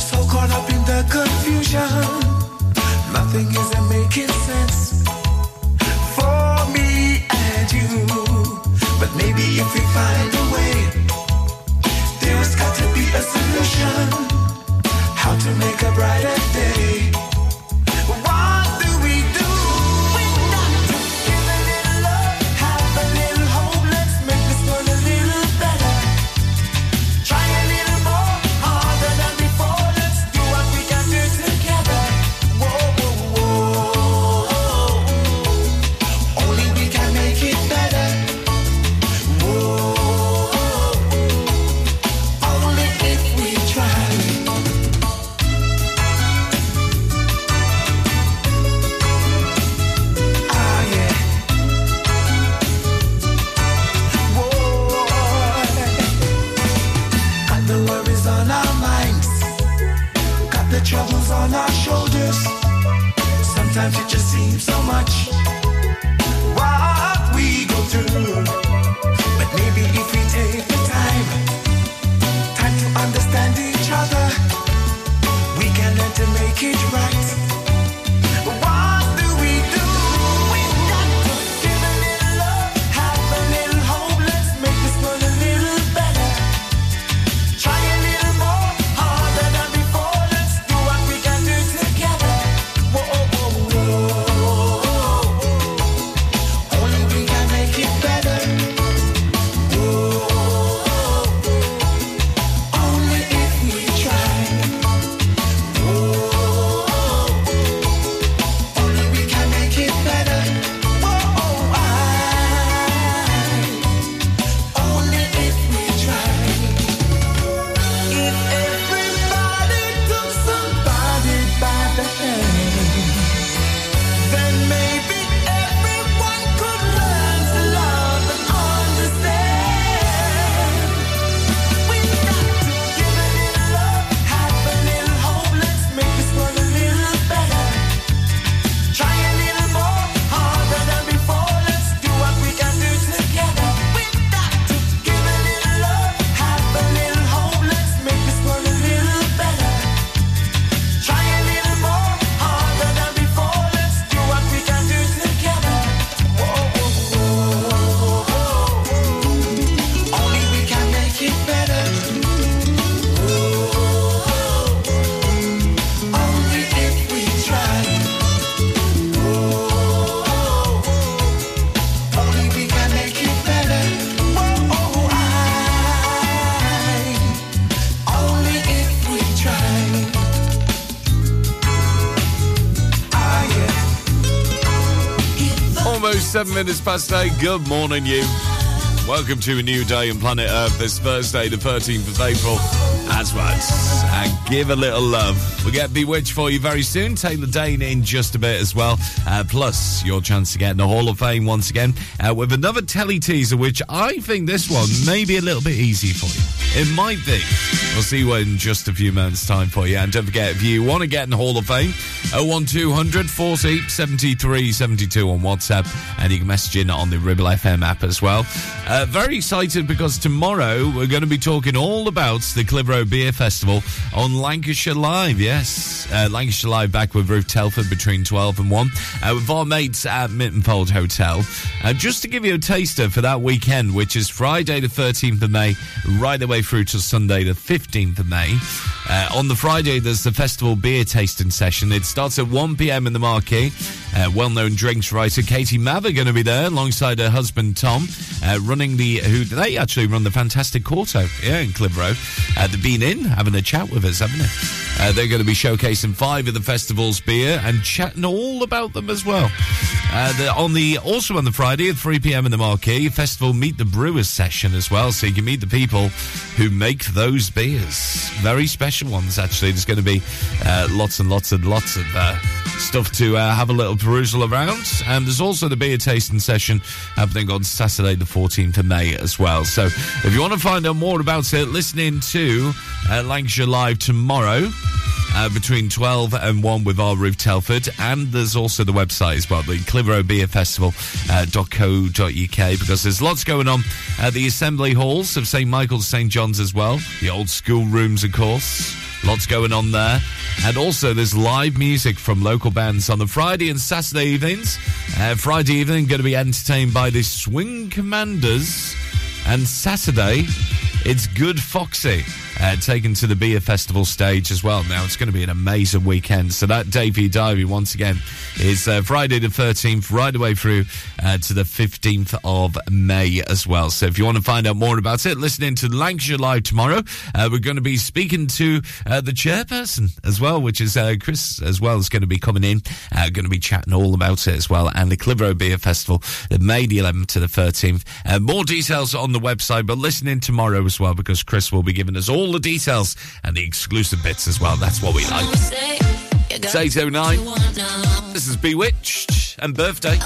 so caught up in the confusion. Nothing isn't making brighter day. So much. Seven minutes past eight. Good morning, you. Welcome to a new day on planet Earth this Thursday, the 13th of April. As much. And give a little love. We'll get Bewitched for you very soon. Taylor Dayne in just a bit as well. Uh, plus, your chance to get in the Hall of Fame once again uh, with another telly teaser, which I think this one may be a little bit easy for you. It might be. We'll see what in just a few moments' time for you. And don't forget, if you want to get in the Hall of Fame, 01200 40 73 72 on WhatsApp. And you can message in on the Ribble FM app as well. Uh, very excited because tomorrow we're going to be talking all about the Clitheroe Beer Festival on Lancashire Live. Yes, uh, Lancashire Live back with Ruth Telford between 12 and 1 uh, with our mates at Mytton Fold Hotel. Uh, just to give you a taster for that weekend, which is Friday the 13th of May, right the way through to Sunday the 15th of May. Uh, on the Friday, there's the festival beer tasting session. It starts at 1 p.m. in the marquee. Uh, well-known drinks writer Katie Mather going to be there alongside her husband Tom, uh, running the who they actually run the fantastic Quarto, yeah, in Clitheroe. Uh, they've been in having a chat with us, haven't they? Uh, they're going to be showcasing five of the festival's beer and chatting all about them as well. Uh, on the also on the Friday at 3 p.m. in the Marquee, festival meet the brewers session as well, so you can meet the people who make those beers. Very special ones, actually. There's going to be uh, lots and lots and lots of uh, stuff to uh, have a little perusal around. And there's also the beer tasting session happening on Saturday, the 14th of May as well. So if you want to find out more about it, listen in to uh, Lancashire Live tomorrow. Uh, between 12 and 1 with our Ruth Telford. And there's also the website as well, the Clitheroe Beer Festival.co.uk, because there's lots going on at the assembly halls of St. Michael's, St. John's as well, the old school rooms, of course. Lots going on there. And also, there's live music from local bands on the Friday and Saturday evenings. Uh, Friday evening, going to be entertained by the Swing Commanders. And Saturday, it's Good Foxy. Uh, taken to the beer festival stage as well. Now it's going to be an amazing weekend. So that Davy Diary once again is uh, Friday the 13th, right away through uh, to the 15th of May as well. So if you want to find out more about it, listen in to Lancashire Live tomorrow. Uh, we're going to be speaking to uh, the chairperson as well, which is uh, Chris as well is going to be coming in. Going to be chatting all about it as well. And the Clitheroe Beer Festival, May the 11th to the 13th. Uh, more details on the website, but listen in tomorrow as well because Chris will be giving us all the details and the exclusive bits as well. That's what we like. It's 809. This is Bewitched and Birthday.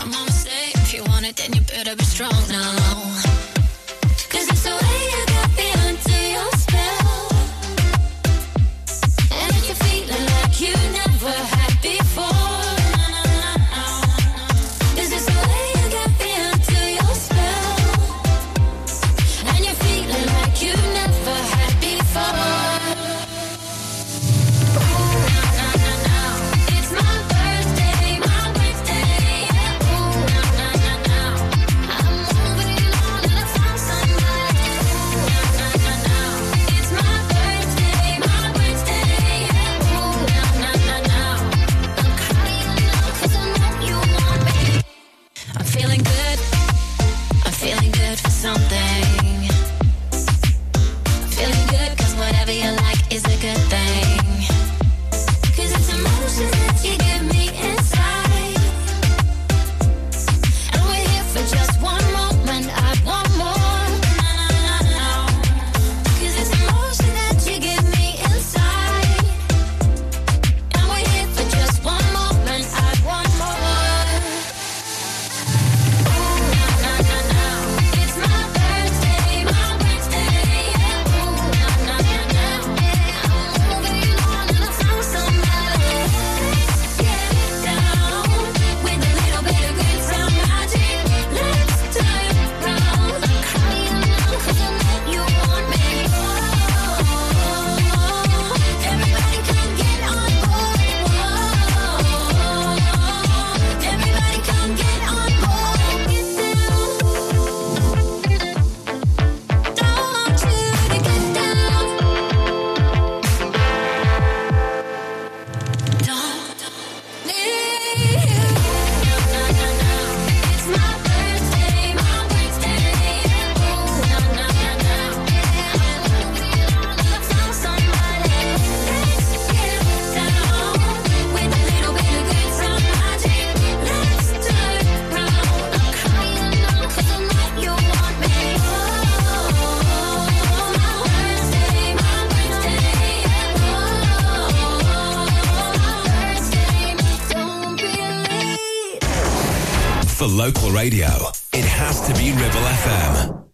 Radio, it has to be Ribble FM.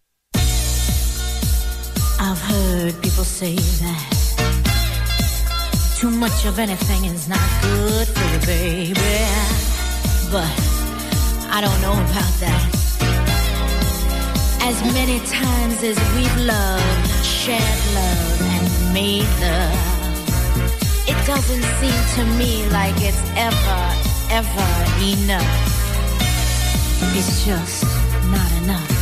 I've heard people say that too much of anything is not good for you, baby. But I don't know about that. As many times as we've loved, shared love, and made love, it doesn't seem to me like it's ever, ever enough. It's just not enough.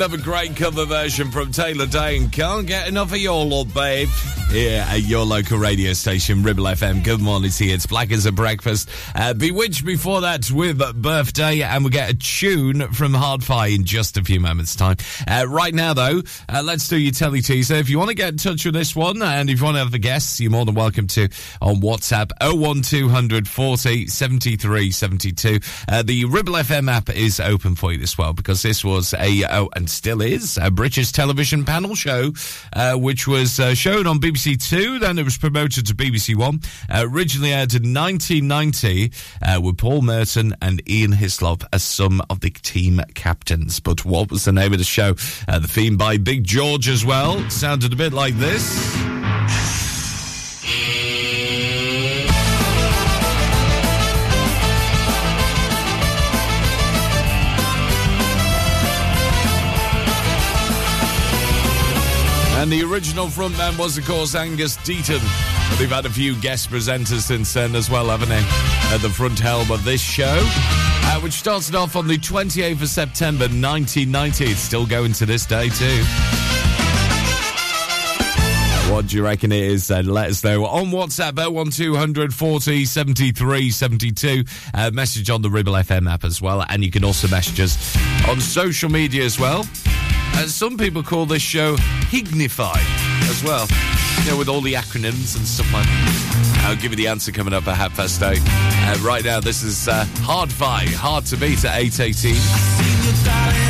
Another great cover version from Taylor Dayne. Can't get enough of your love, babe. Here at your local radio station, Ribble FM. Good morning to you. It's Black as a Breakfast. Uh, Bewitched before that with Birthday, and we'll get a tune from Hard-Fi in just a few moments' time. Uh, right now, though, uh, let's do your telly teaser. If you want to get in touch with this one, and if you want to have the guests, you're more than welcome to on WhatsApp 01200 40 73 72. Uh, the Ribble FM app is open for you as well because this was a, oh, and still is, a British television panel show, uh, which was uh, shown on BBC BBC Two, then it was promoted to BBC One. Uh, originally aired in 1990 uh, with Paul Merton and Ian Hislop as some of the team captains. But what was the name of the show? Uh, the theme by Big George as well. Sounded a bit like this. And the original frontman was, of course, Angus Deayton. But they've had a few guest presenters since then as well, haven't they? At the front helm of this show, uh, which started off on the 28th of September 1990. It's still going to this day, too. What do you reckon it is then? Let us know on WhatsApp 01200 40 73 72. Uh, message on the Ribble FM app as well. And you can also message us on social media as well. Uh, some people call this show Hignify as well. You know, with all the acronyms and stuff like that. I'll give you the answer coming up at half past eight. Uh, right now, this is uh, Hard Fi, Hard to Beat at 818.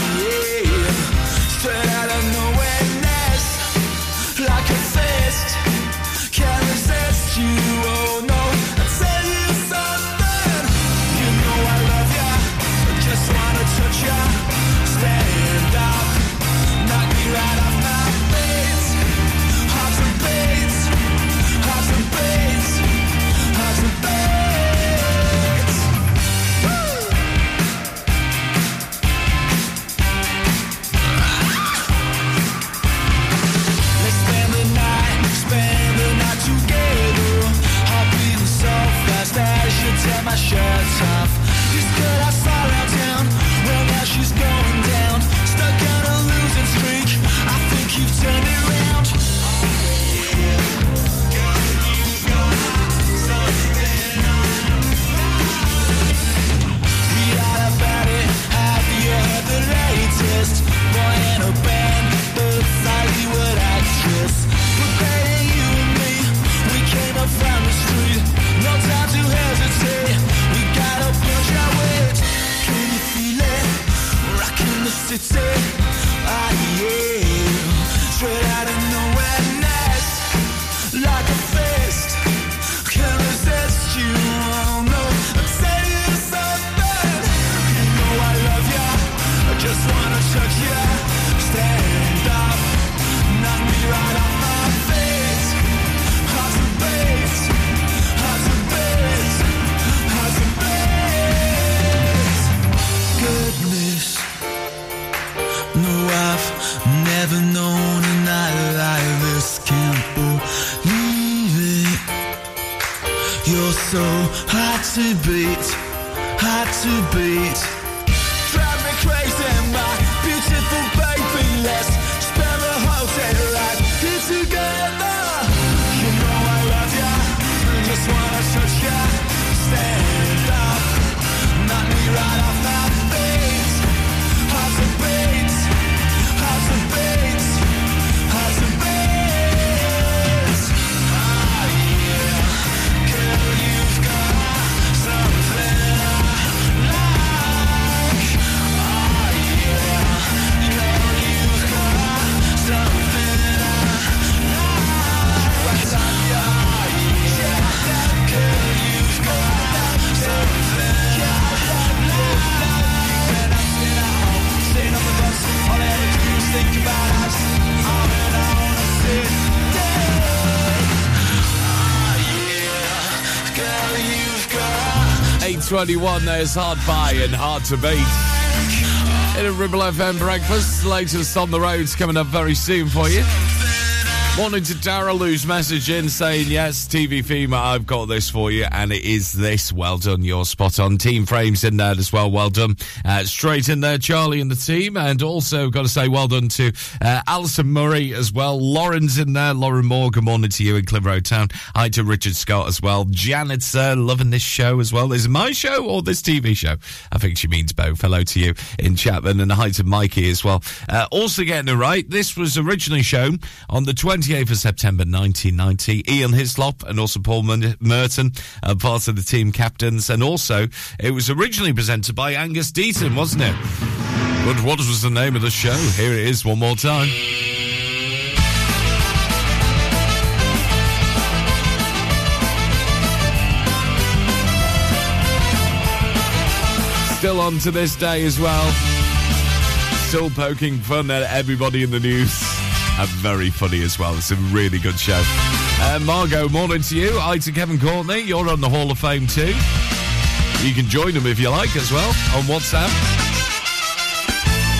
21, there's Hard-Fi and Hard to Beat. In a Ribble FM breakfast, latest on the roads coming up very soon for you. Morning to Daryl, who's message in saying, Yes, TV FEMA, I've got this for you, and it is this. Well done, you're spot on. Team Frames in there as well, well done. Uh, straight in there, Charlie and the team, and also got to say well done to uh, Alison Murray as well. Lauren's in there, Lauren Moore, good morning to you in Clitheroe Town. Hi to Richard Scott as well. Janet's uh, loving this show as well. Is my show or this TV show? I think she means both. Hello to you in Chatburn, and hi to Mikey as well. Uh, also getting it right, this was originally shown on the 28th of September 1990. Ian Hislop and also Paul Mer- Merton are part of the team captains. And also, it was originally presented by Angus Deayton, wasn't it? But what was the name of the show? Here it is one more time. Still on to this day as well. Still poking fun at everybody in the news. Very funny as well. It's a really good show. Uh, Margot, morning to you. Hi to Kevin Courtney. You're on the Hall of Fame too. You can join them if you like as well on WhatsApp.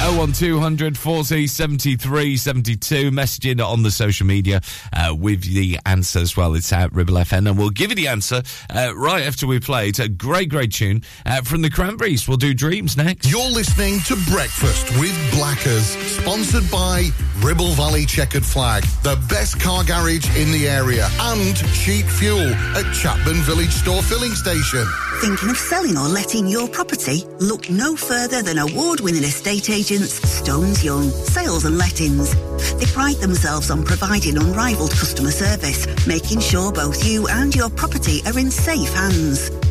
01200 40 73 72. Messaging on the social media uh, with the answer as well. It's at Ribble FM. And we'll give you the answer uh, right after we play. It's a great, great tune uh, from the Cranberries. We'll do Dreams next. You're listening to Breakfast with Blackers, sponsored by Ribble Valley Checkered Flag, the best car garage in the area, and cheap fuel at Chatburn Village Store Filling Station. Thinking of selling or letting your property? Look no further than award-winning estate agents Stones Young Sales and Lettings. They pride themselves on providing unrivaled customer service, making sure both you and your property are in safe hands.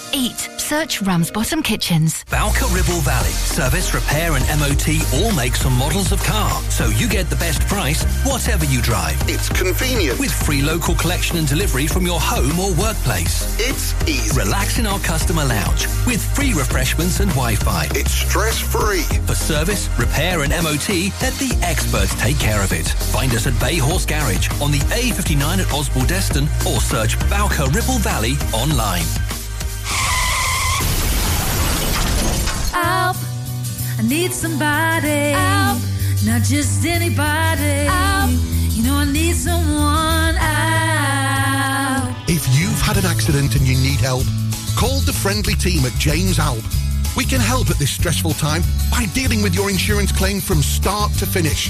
eat. Search Ramsbottom Kitchens. Bowker Ribble Valley. Service, repair and MOT all makes and models of car. So you get the best price, whatever you drive. It's convenient. With free local collection and delivery from your home or workplace. It's easy. Relax in our customer lounge with free refreshments and Wi-Fi. It's stress-free. For service, repair and MOT, let the experts take care of it. Find us at Bay Horse Garage on the A59 at Osbaldeston or search Bowker Ribble Valley online. Help! I need somebody. Help! Not just anybody. Help! You know I need someone. Help! If you've had an accident and you need help, call the friendly team at James Alpe. We can help at this stressful time by dealing with your insurance claim from start to finish.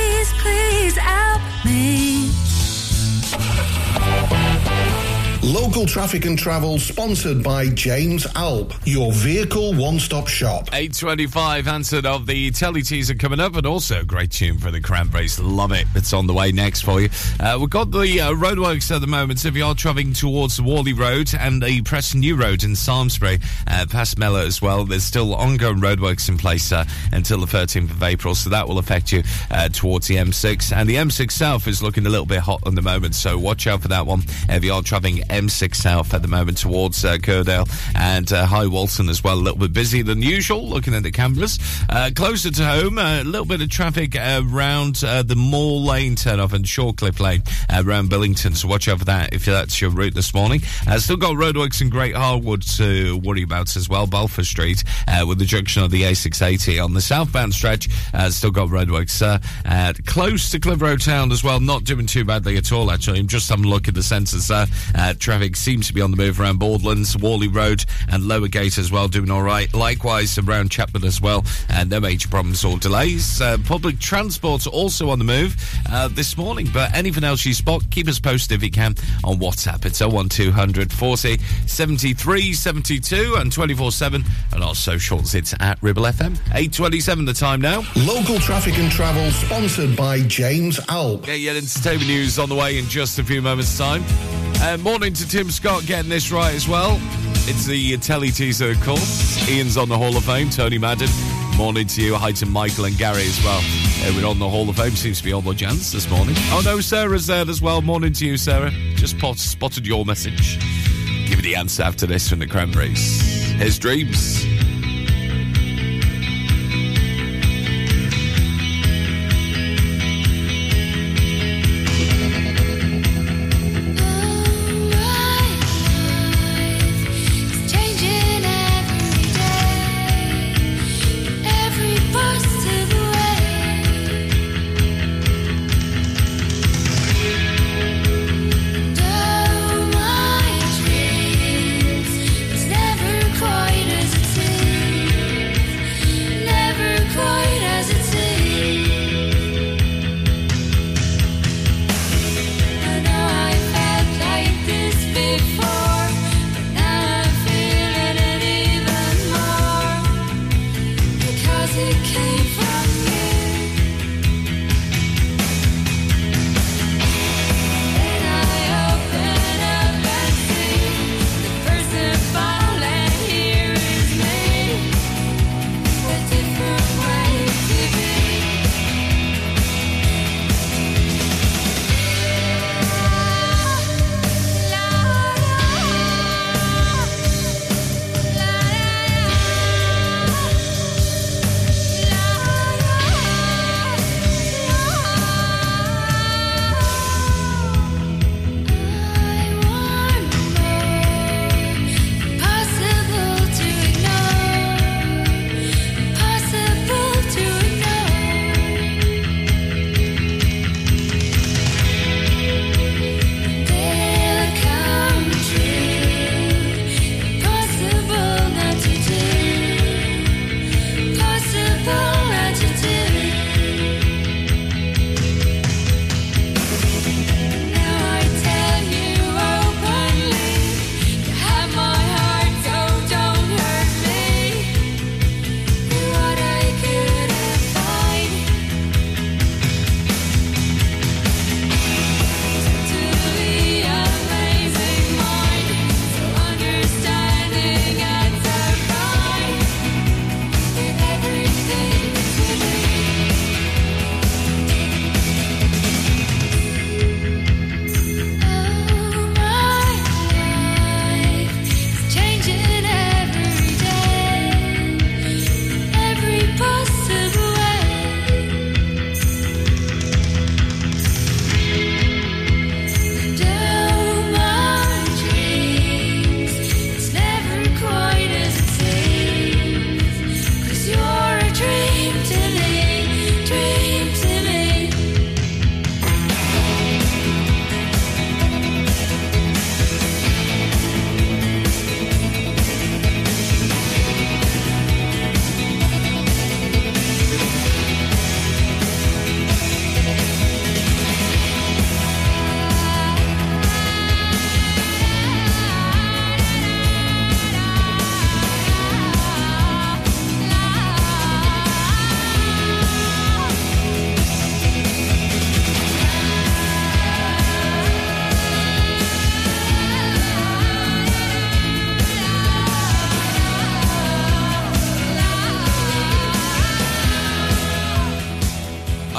please please help me? Local traffic and travel sponsored by James Alpe, your vehicle one-stop shop. 8.25 answered of the telly teaser coming up and also great tune for the Cranberries. Love it. It's on the way next for you. Uh, we've got the uh, roadworks at the moment. So if you are travelling towards the Whalley Road and the Preston New Road in Samlesbury, uh, past Mellor as well, there's still ongoing roadworks in place uh, until the 13th of April. So that will affect you uh, towards the M6. And the M6 South is looking a little bit hot at the moment. So watch out for that one if you are travelling M6 South at the moment towards uh, and uh, High Walton as well. A little bit busier than usual looking at the cameras. Uh, closer to home, a little bit of traffic around uh, the Moor Lane turnoff and Shawcliffe Lane around Billington. So watch out for that if that's your route this morning. Uh, still got roadworks in Great Harwood to worry about as well. Balfour Street uh, with the junction of the A680 on the southbound stretch. Still got roadworks close to Clitheroe Town as well. Not doing too badly at all, actually. I'm just having a look at the sensors there. Traffic seems to be on the move around Bawdlands, Whalley Road, and Lower Gate as well, doing all right. Likewise around Chatburn as well, and no major problems or delays. Uh, public transport also on the move uh, this morning, but anything else you spot, keep us posted if you can on WhatsApp. It's 01200 40 73 72 and 24 7 and our socials. It's at Ribble FM. 827 the time now. Local traffic and travel sponsored by James Alpe. Get your entertainment news on the way in just a few moments' time. Uh, morning to Tim Scott getting this right as well. It's the telly teaser, of course. Ian's on the Hall of Fame. Tony Madden. Morning to you. Hi to Michael and Gary as well. Uh, we're on the Hall of Fame. Seems to be on the Jans this morning. Oh no, Sarah's there as well. Morning to you, Sarah. Just pot- spotted your message. Give me the answer after this from the Cranberries. Here's Dreams.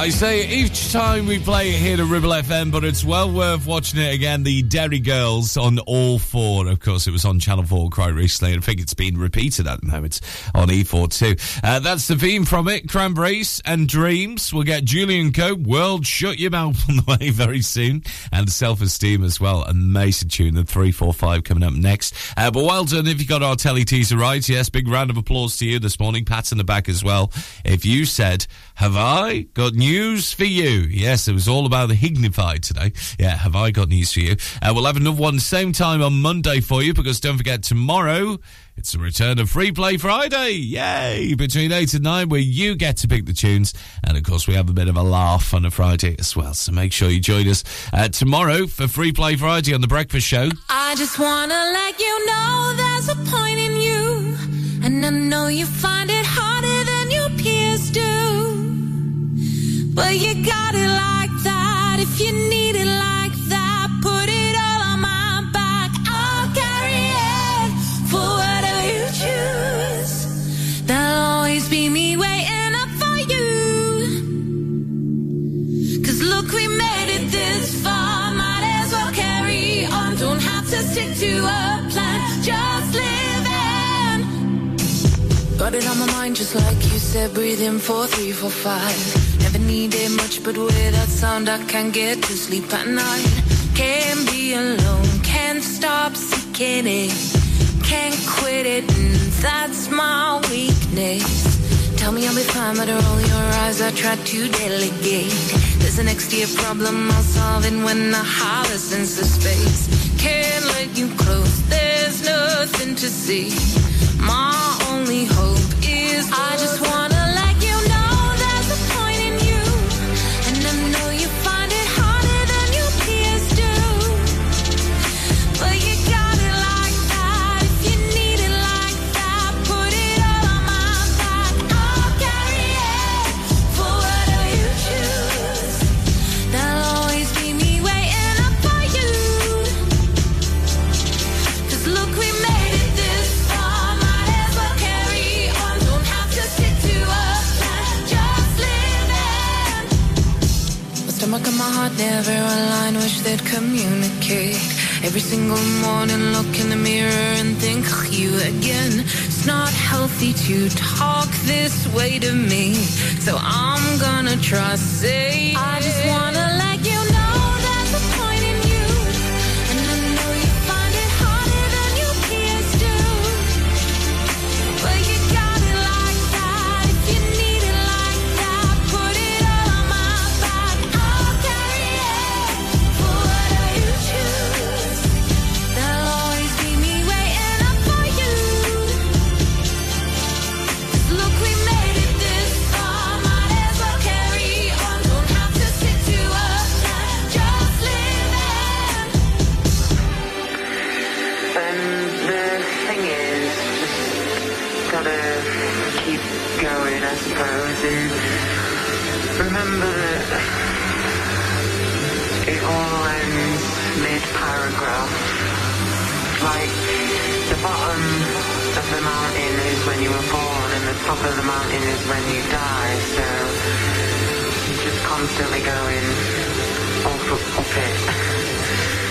I say each time we play it here at Ribble FM, but it's well worth watching it again. The Derry Girls on All Four. Of course, it was on Channel 4 quite recently, and I think it's been repeated at the moment on E4 too. Uh, that's the theme from it Cranberries and Dreams. We'll get Julian Cope, World Shut Your Mouth on the way very soon, and Self Esteem as well. Amazing tune, the 345 coming up next. Uh, but well done if you got our telly teaser right. Yes, big round of applause to you this morning. Pats in the back as well. If you said, Have I got news for you? Yes, it was all about the Hignified today. Yeah, have I got news for you? Uh, we'll have another one same time on Monday for you because don't forget tomorrow. It's the return of Free Play Friday. Yay! Between 8 and 9, where you get to pick the tunes. And of course, we have a bit of a laugh on a Friday as well. So make sure you join us uh, tomorrow for Free Play Friday on The Breakfast Show. I just wanna let you know there's a point in you, and I know you find it harder than your peers do. But you got it like that. If you need it like Got it on my mind, just like you said. Breathe in four, three, four, five. Never needed much, but with that sound, I can't get to sleep at night. Can't be alone, can't stop seeking it. Can't quit it, and that's my weakness. Tell me I'll be fine, but roll your eyes. I try to delegate. There's an extra problem I'll solve it when I a sense of space. Can't let you close, there's nothing to see. My only hope is I just wanna heart never align. Wish they'd communicate. Every single morning, look in the mirror and think of you again. It's not healthy to talk this way to me, so I'm gonna try say. I just wanna mid-paragraph. Like, the bottom of the mountain is when you were born, and the top of the mountain is when you die, so you're just constantly going up it.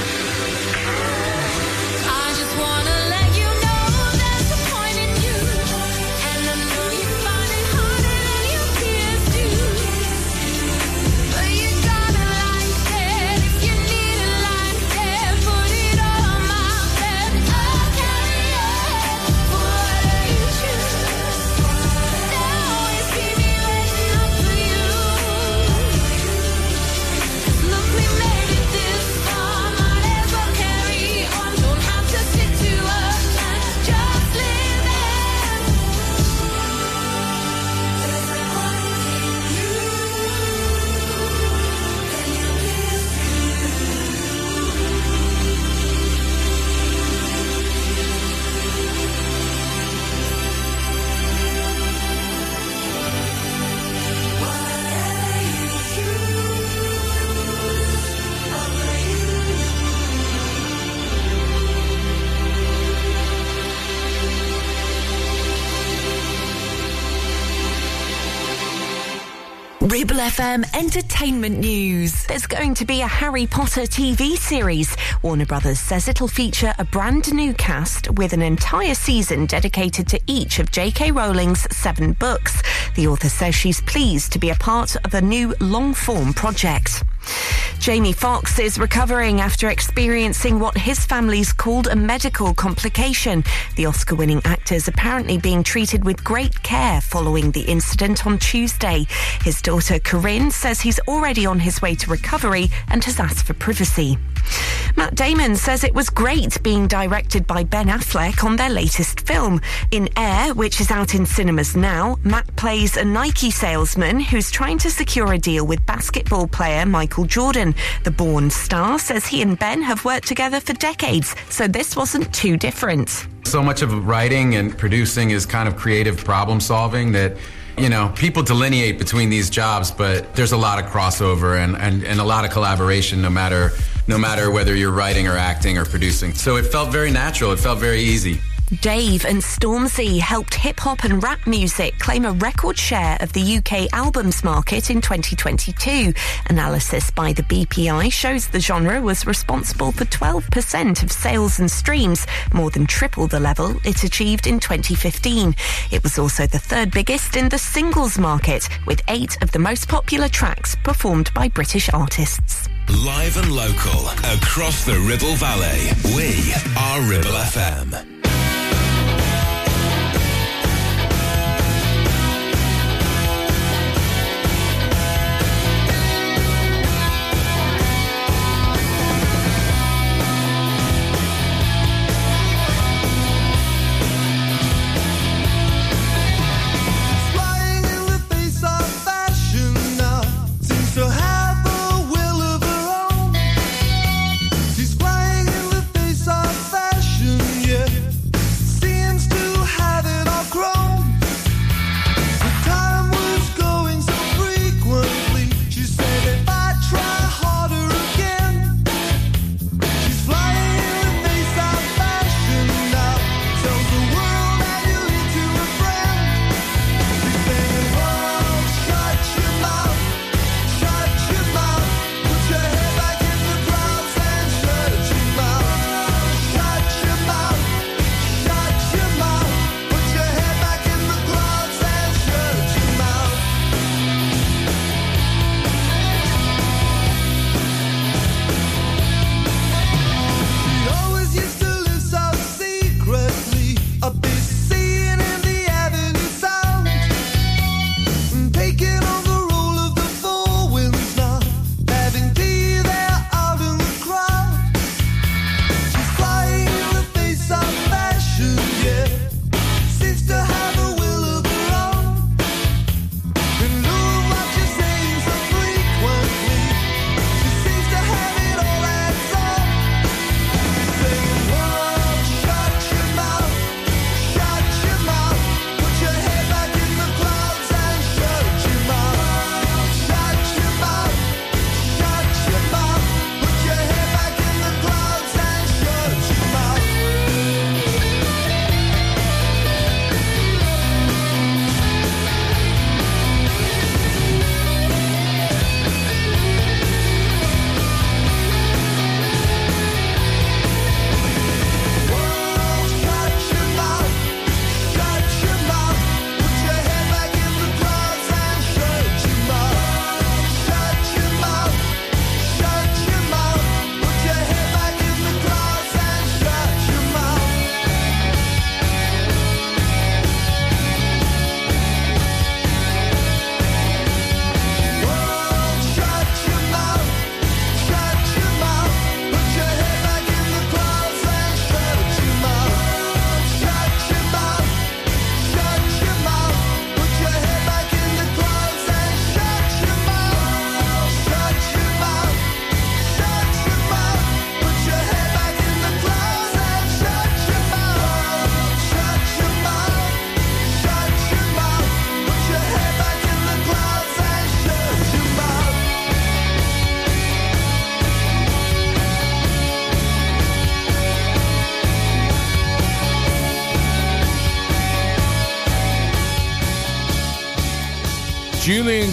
Ribble FM Entertainment News. There's going to be a Harry Potter TV series. Warner Brothers says it'll feature a brand new cast with an entire season dedicated to each of J.K. Rowling's seven books. The author says she's pleased to be a part of a new long form project. Jamie Foxx is recovering after experiencing what his family's called a medical complication. The Oscar winning actor is apparently being treated with great care following the incident on Tuesday. His daughter Corinne says he's already on his way to recovery and has asked for privacy. Matt Damon says it was great being directed by Ben Affleck on their latest film. In Air, which is out in cinemas now, Matt plays a Nike salesman who's trying to secure a deal with basketball player Michael Jordan. The Bourne star says he and Ben have worked together for decades, so this wasn't too different. So much of writing and producing is kind of creative problem solving that you know, people delineate between these jobs, but there's a lot of crossover and, and, and a lot of collaboration no matter no matter whether you're writing or acting or producing. So it felt very natural. It felt very easy. Dave and Stormzy helped hip hop and rap music claim a record share of the UK albums market in 2022. Analysis by the BPI shows the genre was responsible for 12% of sales and streams, more than triple the level it achieved in 2015. It was also the third biggest in the singles market, with eight of the most popular tracks performed by British artists. Live and local across the Ribble Valley. We are Ribble FM.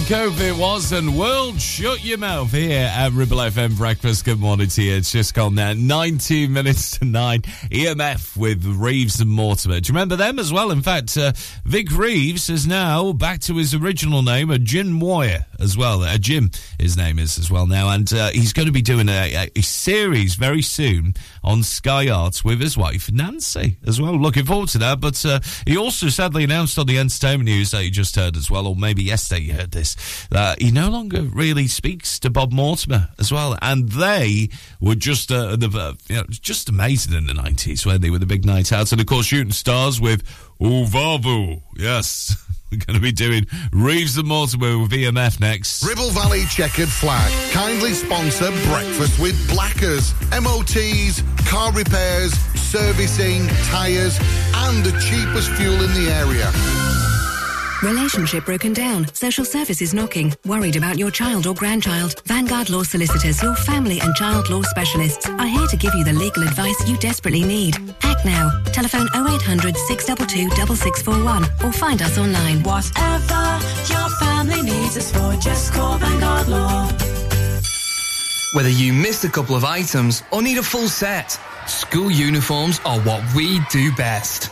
Cope it was, and World Shut Your Mouth here at Ribble FM Breakfast. Good morning to you. It's just gone there, 19 minutes to 9. EMF with Reeves and Mortimer. Do you remember them as well? In fact, uh, Vic Reeves is now back to his original name, a Jim Moir as well. Uh, Jim, his name is as well now. And uh, he's going to be doing a, a, a series very soon on Sky Arts with his wife, Nancy, as well. Looking forward to that. But uh, he also sadly announced on the entertainment news that you just heard as well, or maybe yesterday you heard this, that he no longer really speaks to Bob Mortimer as well. And they were just, uh, the, uh, you know, just amazing in the 90s when they were the big night outs. And of course, shooting stars with Uvavu. Yes. We're going to be doing Reeves and Mortimer with EMF next. Ribble Valley Checkered Flag kindly sponsor Breakfast with Blackers, MOTs, car repairs, servicing, tyres, and the cheapest fuel in the area. Relationship broken down. Social services knocking. Worried about your child or grandchild. Vanguard Law Solicitors, your family and child law specialists, are here to give you the legal advice you desperately need. Act now. Telephone 0800 622 6641 or find us online. Whatever your family needs us for, just call Vanguard Law. Whether you missed a couple of items or need a full set, school uniforms are what we do best.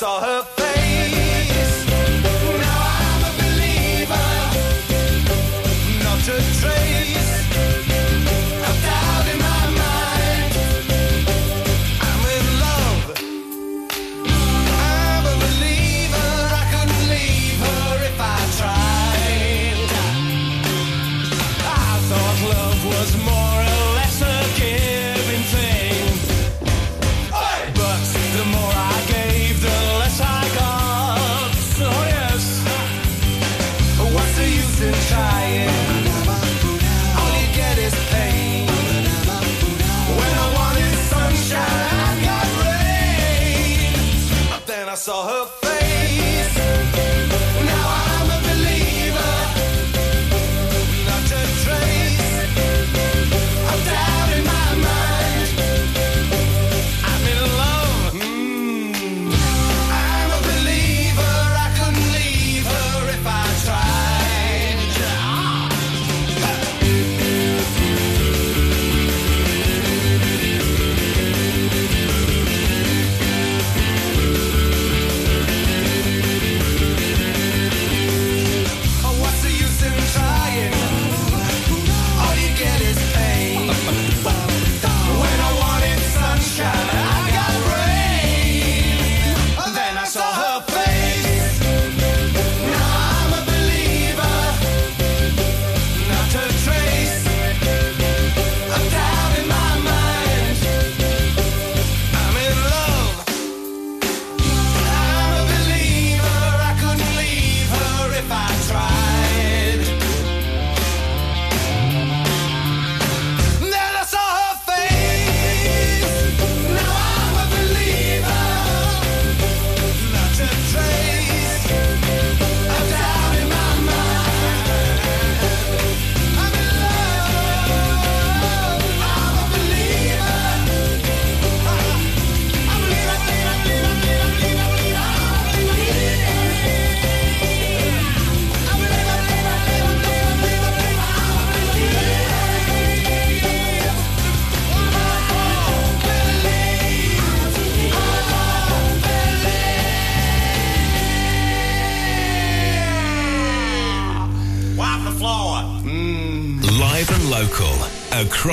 Saw her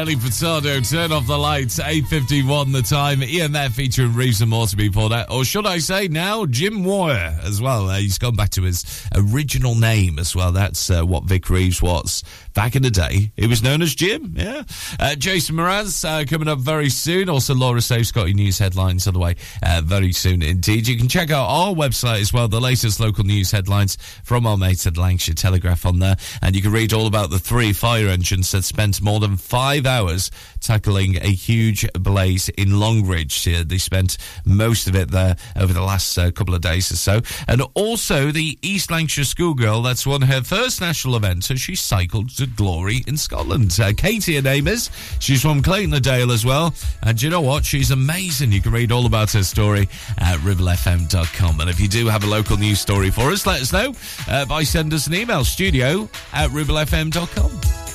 Nelly Furtado, turn off the lights, 8.51 the time. EMF featuring Reeves and more to be pulled out. Or should I say now, Jim Moir as well. Uh, he's gone back to his original name as well. That's uh, what Vic Reeves was back in the day, it was known as Jim. Yeah. Uh, Jason Mraz uh, coming up very soon. Also, Laura Save Scotty News headlines on the way uh, very soon indeed. You can check out our website as well, the latest local news headlines from our mates at Lancashire Telegraph on there. And you can read all about the three fire engines that spent more than five hours tackling a huge blaze in Longridge. they spent most of it there over the last uh, couple of days or so. And also the East Lancashire schoolgirl that's won her first national event, so she cycled to glory in Scotland. Uh, Katie, her name is. She's from Clayton-le-Dale as well. And you know what? She's amazing. You can read all about her story at ribblefm.com. And if you do have a local news story for us, let us know uh, by sending us an email studio at ribblefm.com.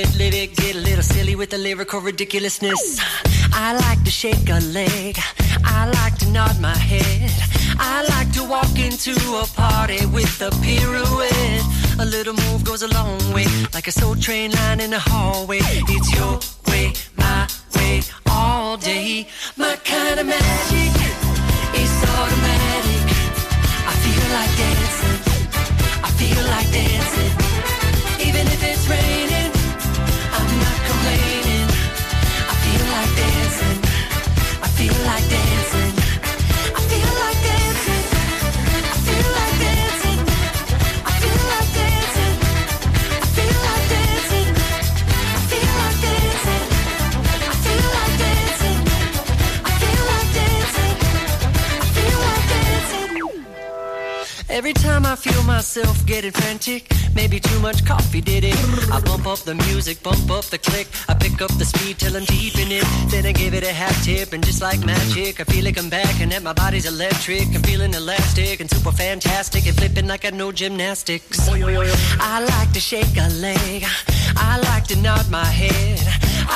it, live it, get a little silly with the lyrical ridiculousness. I like to shake a leg, I like to nod my head, I like to walk into a party with a pirouette. A little move goes a long way, like a soul train line in the hallway. It's your way, my way, all day. My kind of magic is automatic. I feel like dancing, I feel like dancing. Myself getting frantic, maybe too much coffee did it. I bump up the music, bump up the click. I pick up the speed till I'm deep in it. Then I give it a half tip, and just like magic, I feel like I'm back and that my body's electric. I'm feeling elastic and super fantastic and flipping like I know gymnastics. I like to shake a leg. I like to nod my head.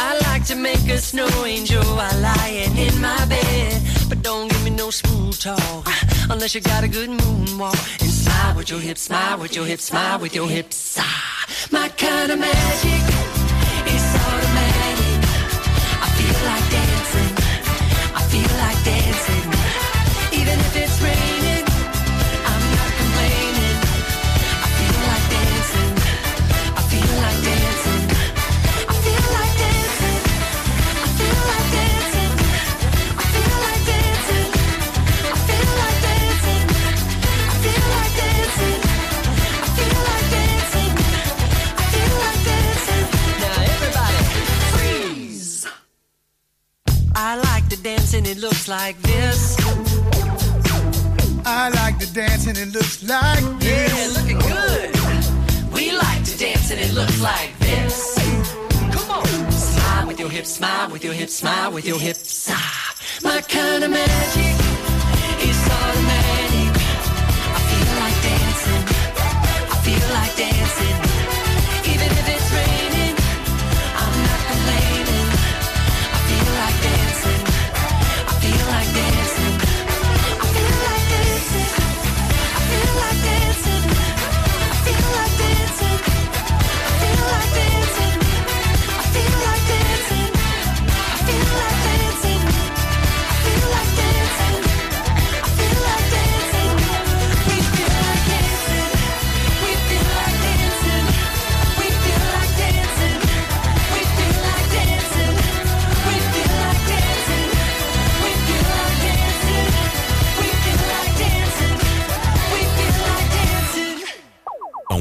I like to make a snow angel while lying in my bed. But don't give me no smooth talk unless you got a good moonwalk. And smile with your hips, smile with your hips, smile with your hips. Ah, my kind of magic dance and it looks like this. I like to dance and it looks like this. Yeah, looking good. We like to dance and it looks like this. Come on. Smile with your hips, smile with your hips, smile with your hips. Ah, my kind of magic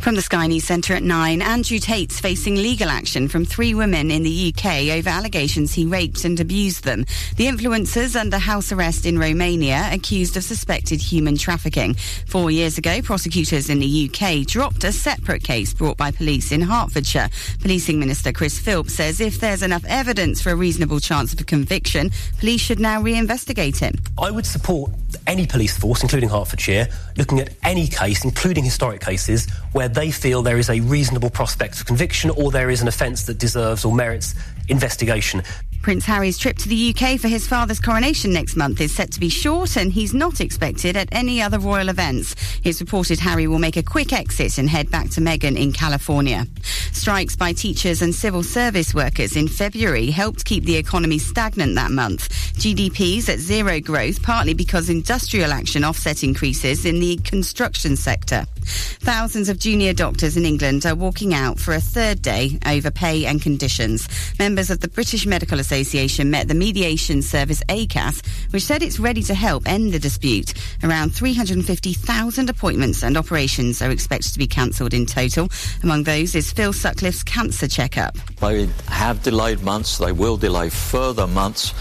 From the Sky News Centre at 9, Andrew Tate's facing legal action from three women in the UK over allegations he raped and abused them. The influencers under house arrest in Romania accused of suspected human trafficking. Four years ago, prosecutors in the UK dropped a separate case brought by police in Hertfordshire. Policing Minister Chris Philp says if there's enough evidence for a reasonable chance of a conviction, police should now re-investigate him. I would support any police force, including Hertfordshire, looking at any case, including historic cases, where they feel there is a reasonable prospect of conviction or there is an offence that deserves or merits investigation. Prince Harry's trip to the UK for his father's coronation next month is set to be short and he's not expected at any other royal events. It's reported Harry will make a quick exit and head back to Meghan in California. Strikes by teachers and civil service workers in February helped keep the economy stagnant that month. GDP's at zero growth, partly because industrial action offset increases in the construction sector. Thousands of junior doctors in England are walking out for a third day over pay and conditions. Members of the British Medical Association met the mediation service ACAS, which said it's ready to help end the dispute. Around 350,000 appointments and operations are expected to be cancelled in total. Among those is Phil Sutcliffe's cancer checkup. They have delayed months, they will delay further months.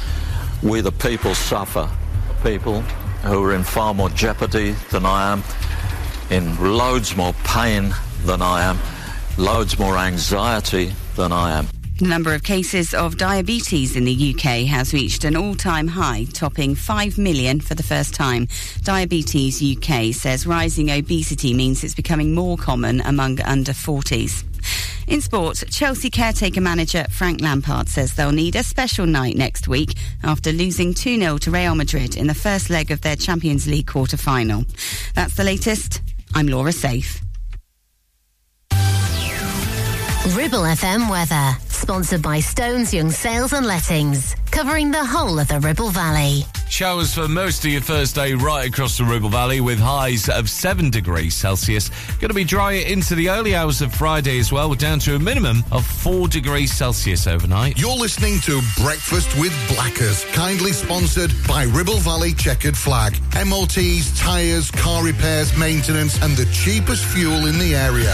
where the people suffer. People who are in far more jeopardy than I am, in loads more pain than I am, loads more anxiety than I am. The number of cases of diabetes in the UK has reached an all-time high, topping 5 million for the first time. Diabetes UK says rising obesity means it's becoming more common among under 40s. In sport, Chelsea caretaker manager Frank Lampard says they'll need a special night next week after losing 2-0 to Real Madrid in the first leg of their Champions League quarter-final. That's the latest. I'm Laura Safe. Ribble FM weather, sponsored by Stones Young Sales and Lettings, covering the whole of the Ribble Valley. Showers for most of your Thursday right across the Ribble Valley with highs of 7 degrees Celsius. Going to be dry into the early hours of Friday as well, down to a minimum of 4 degrees Celsius overnight. You're listening to Breakfast with Blackers, kindly sponsored by Ribble Valley Checkered Flag. MOTs, tyres, car repairs, maintenance, and the cheapest fuel in the area.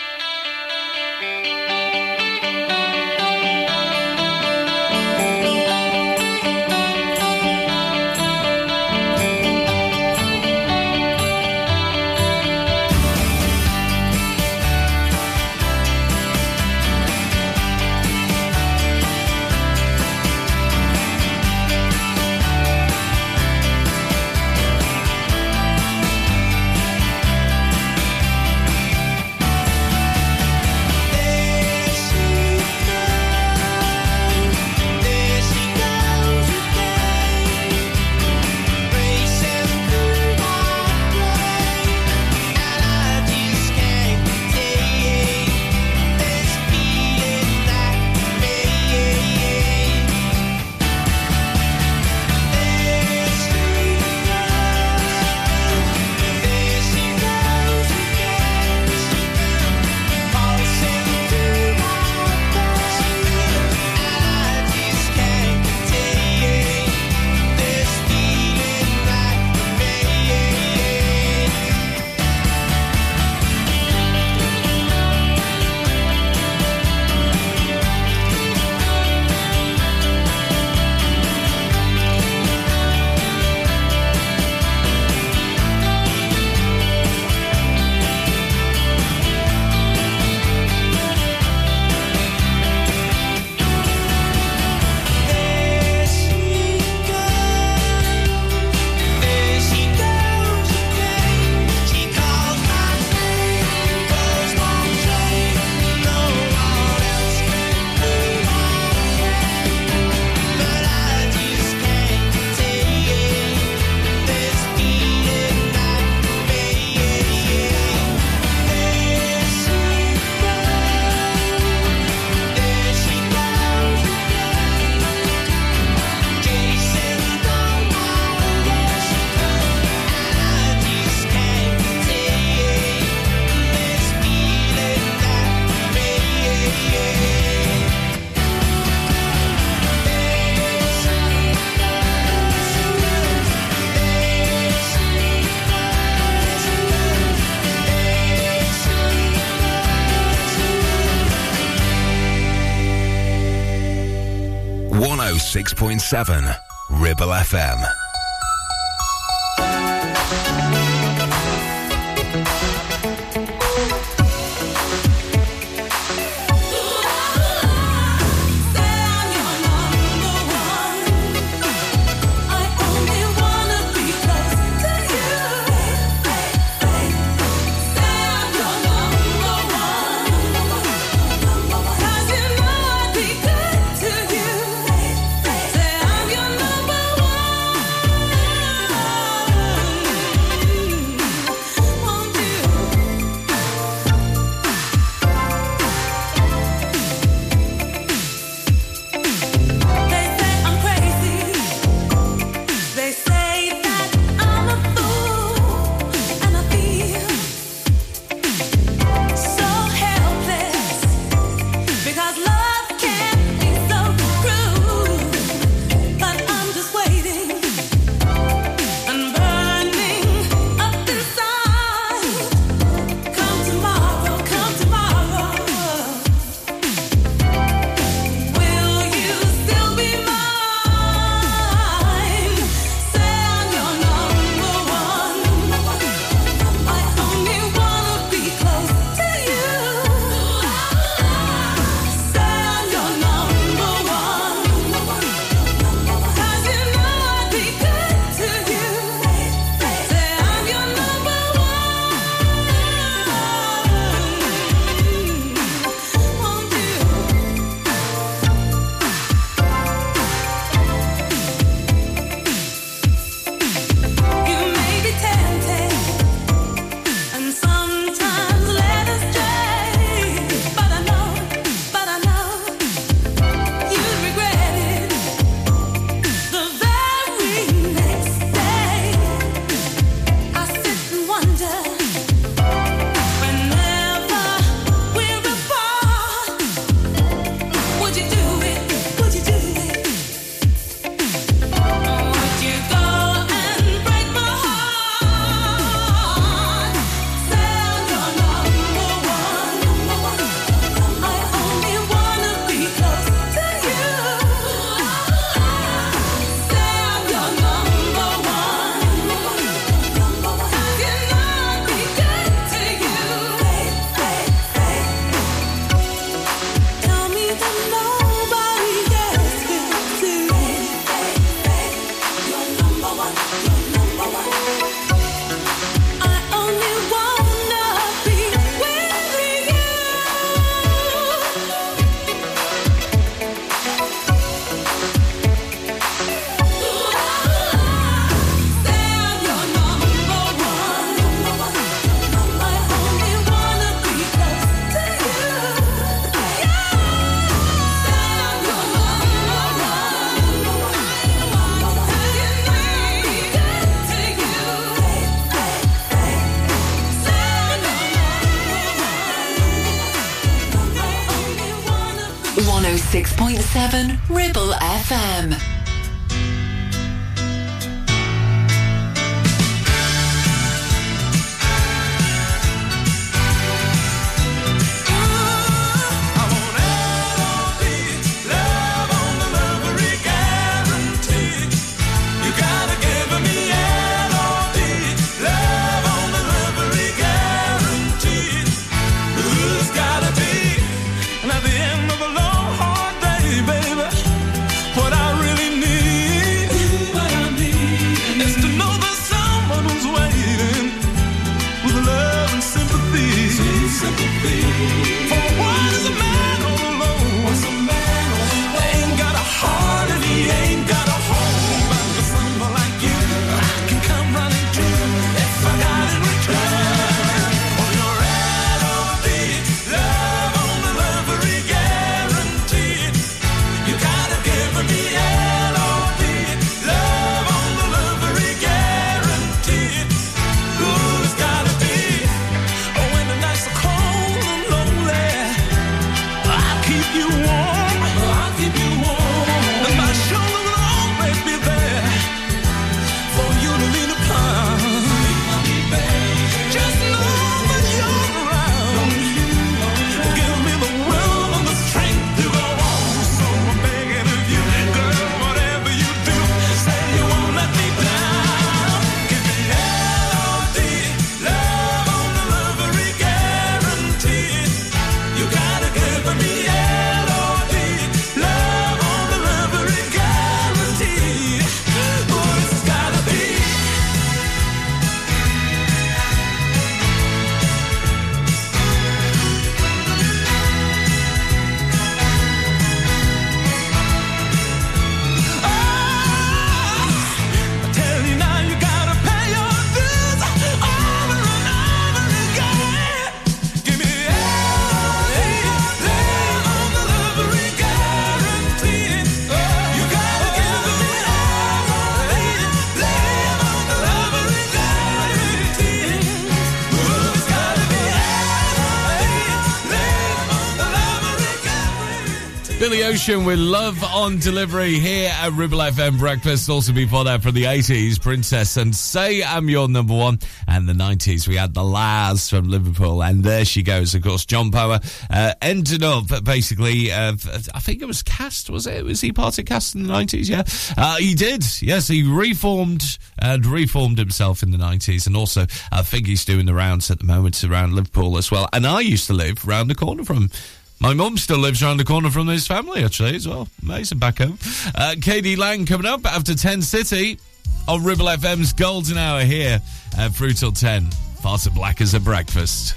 7, Ribble FM. 106.7 Ribble FM. Ocean with Love on Delivery here at Ribble FM Breakfast. Also before that from the 80s, Princess and Say I'm Your Number One. And the 90s, we had the La's from Liverpool. And there she goes, of course. John Power uh, ended up basically, uh, I think it was Cast, was it? Was he part of Cast in the 90s? Yeah. Uh, he did. Yes, he reformed and reformed himself in the 90s. And also, I think he's doing the rounds at the moment around Liverpool as well. And I used to live round the corner from. My mum still lives around the corner from his family, actually, as well. Amazing back home. Uh, Katie Lang coming up after Ten City on Ribble FM's Golden Hour here at through till 10. Far to black as a breakfast.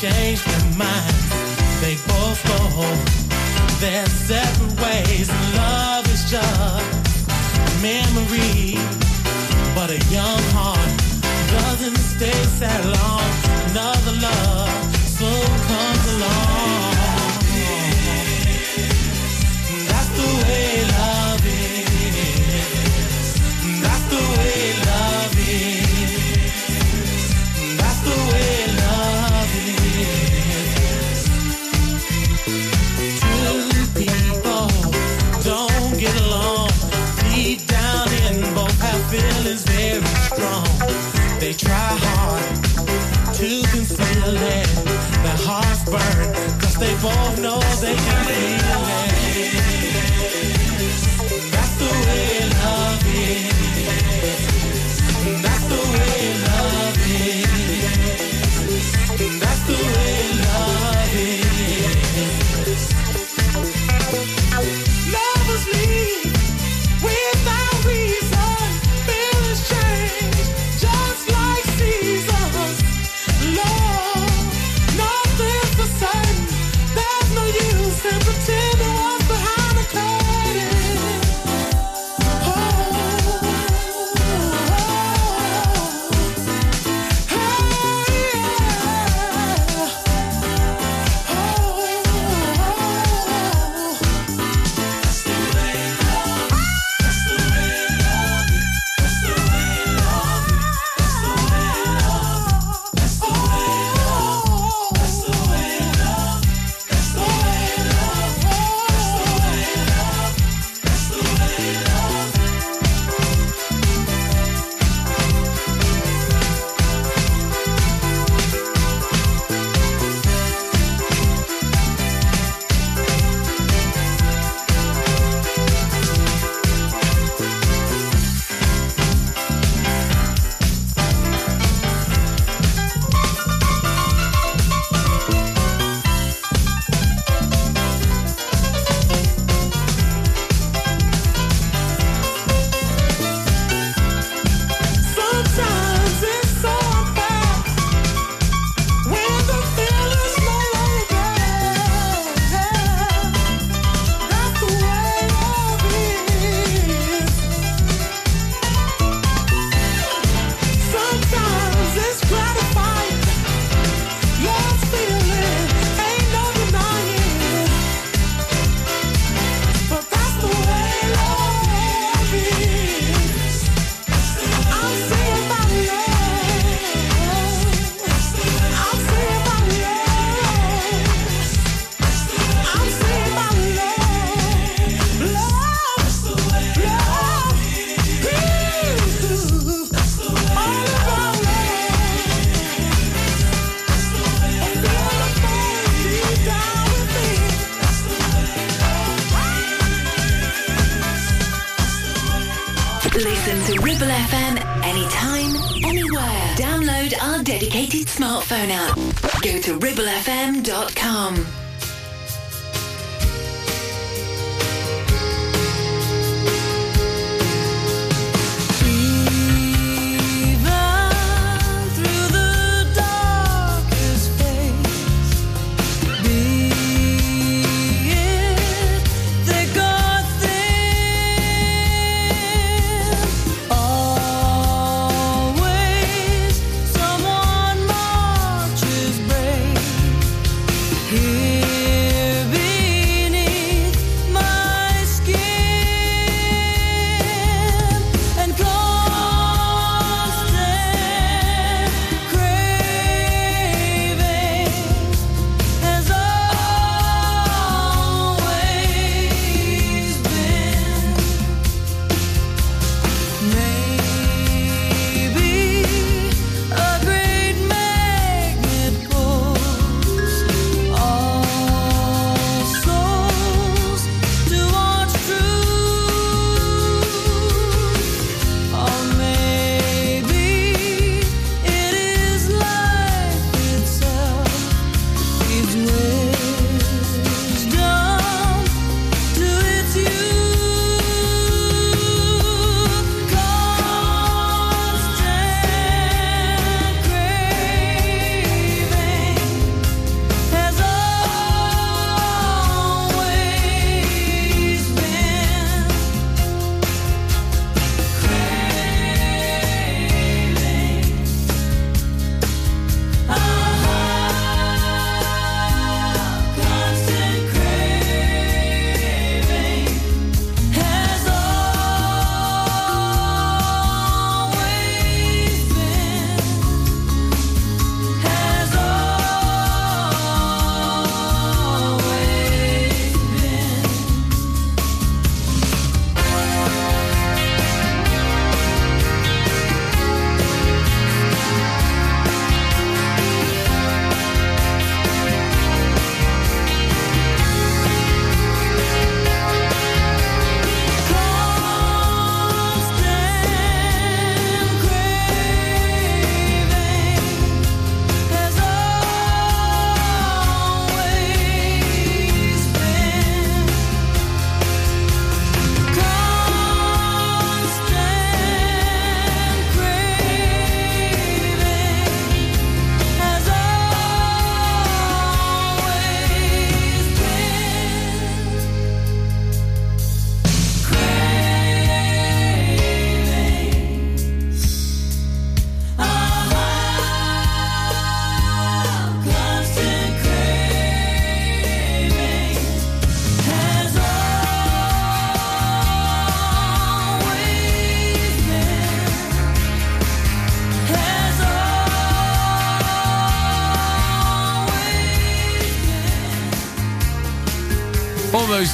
Change their minds. They both go home their separate ways. Love is just a memory, but a young heart doesn't stay sad long. Another love soon comes along. Try hard to conceal it. Their hearts burn, cause they both know they can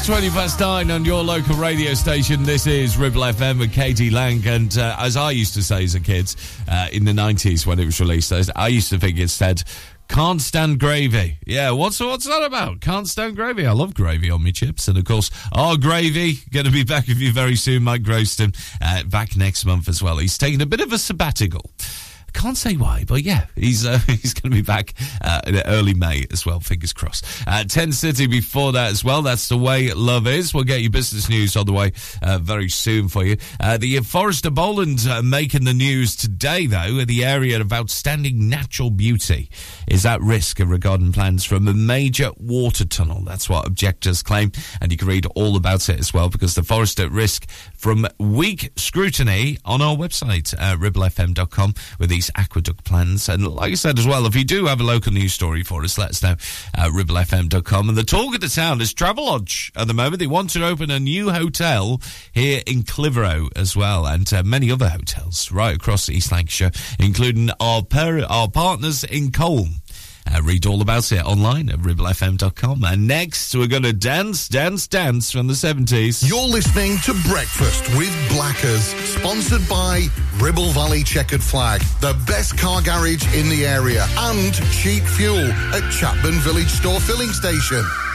Almost 20 past nine on your local radio station. This is Ribble FM with Katie Lang. And uh, as I used to say as a kid uh, in the 90s when it was released, I- I used to think it said, can't stand gravy. Yeah, what's, what's that about? Can't stand gravy. I love gravy on my chips. And of course, our gravy, going to be back with you very soon, Mike Groston, uh, back next month as well. He's taking a bit of a sabbatical. Can't say why, but yeah, he's uh, he's going to be back uh, in early May as well. Fingers crossed. Uh, Ten City before that as well. That's the way love is. We'll get you business news on the way uh, very soon for you. Uh, the Forest of Bowland uh, making the news today, though. The area of outstanding natural beauty is at risk regarding plans from a major water tunnel. That's what objectors claim, and you can read all about it as well because the forest at risk from weak scrutiny on our website, uh, ribblefm.com, with these aqueduct plans. And like I said as well, if you do have a local news story for us, let us know, uh, ribblefm.com. And the talk of the town is Travelodge at the moment. They want to open a new hotel here in Clitheroe as well, and uh, many other hotels right across East Lancashire, including our, per- our partners in Colne. Uh, read all about it online at ribblefm.com. And next, we're going to dance, dance, dance from the 70s. You're listening to Breakfast with Blackers, sponsored by Ribble Valley Checkered Flag, the best car garage in the area, and cheap fuel at Chatburn Village Store Filling Station.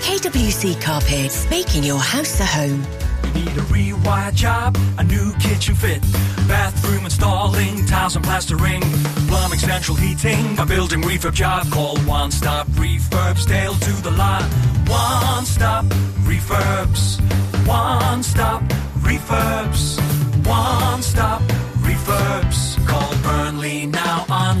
KWC Carpets, making your house a home. You Need a rewire job, a new kitchen fit, bathroom installing, tiles and plastering, plumbing, central heating, a building refurb job. Call One Stop Refurbs, Dale to the lot. One Stop Refurbs, One Stop Refurbs, One Stop Refurbs. Call Burnley now on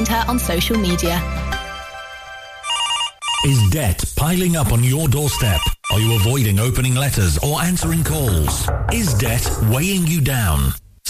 her on social media. Is debt piling up on your doorstep? Are you avoiding opening letters or answering calls? Is debt weighing you down?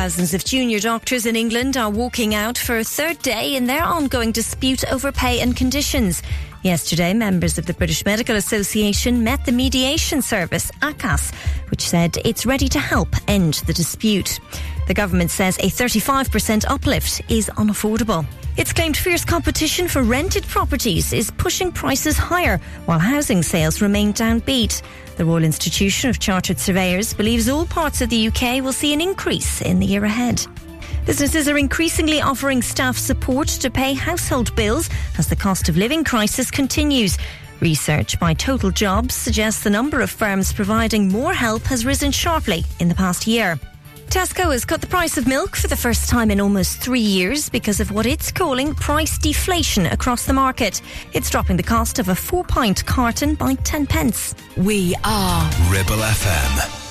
Thousands of junior doctors in England are walking out for a third day in their ongoing dispute over pay and conditions. Yesterday, members of the British Medical Association met the mediation service, ACAS, which said it's ready to help end the dispute. The government says a 35% uplift is unaffordable. It's claimed fierce competition for rented properties is pushing prices higher while housing sales remain downbeat. The Royal Institution of Chartered Surveyors believes all parts of the UK will see an increase in the year ahead. Businesses are increasingly offering staff support to pay household bills as the cost of living crisis continues. Research by Total Jobs suggests the number of firms providing more help has risen sharply in the past year. Tesco has cut the price of milk for the first time in almost three years because of what it's calling price deflation across the market. It's dropping the cost of a four pint carton by 10 pence. We are Ribble FM.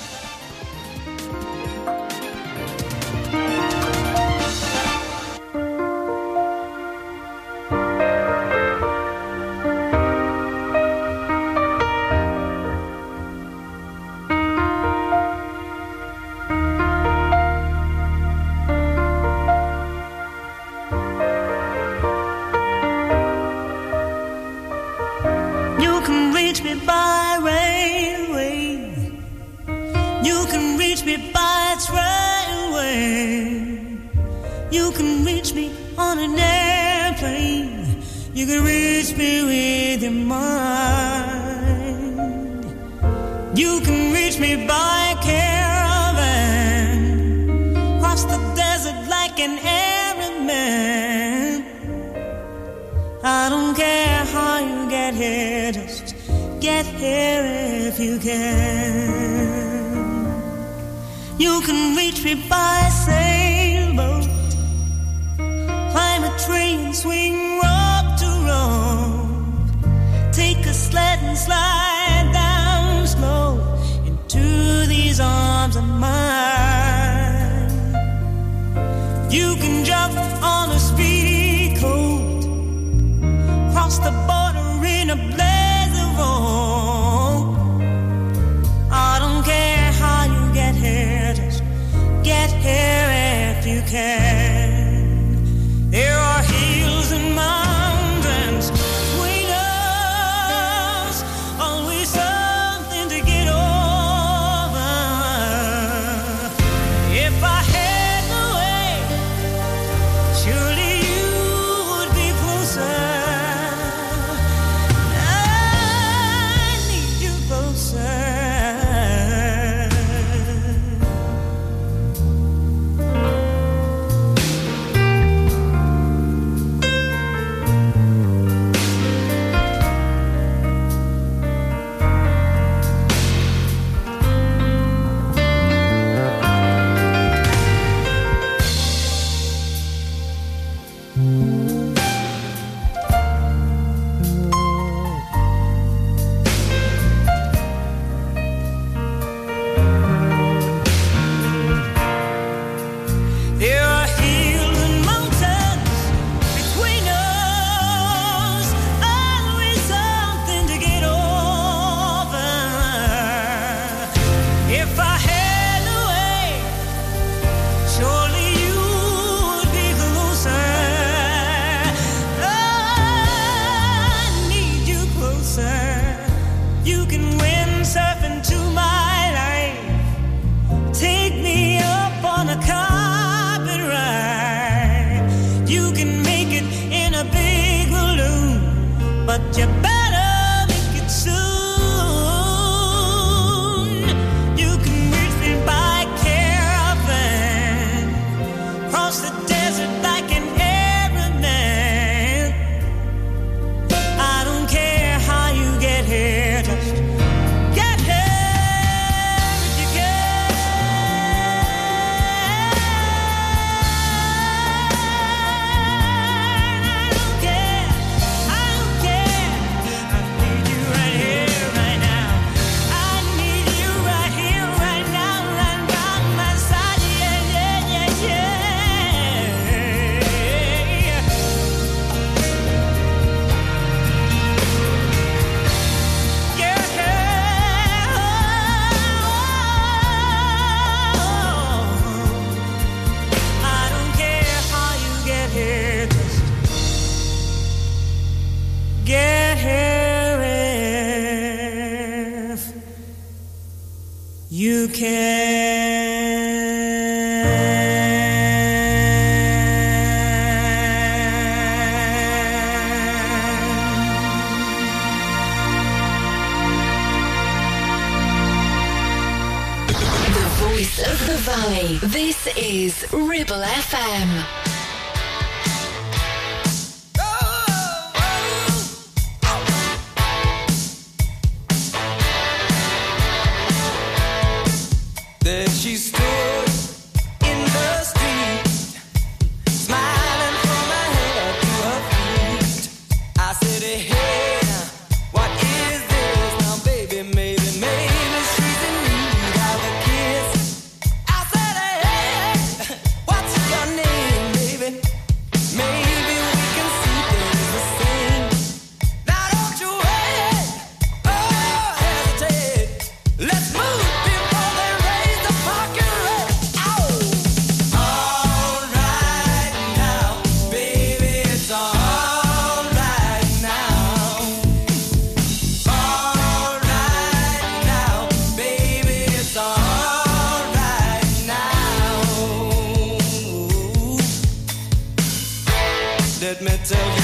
Tell you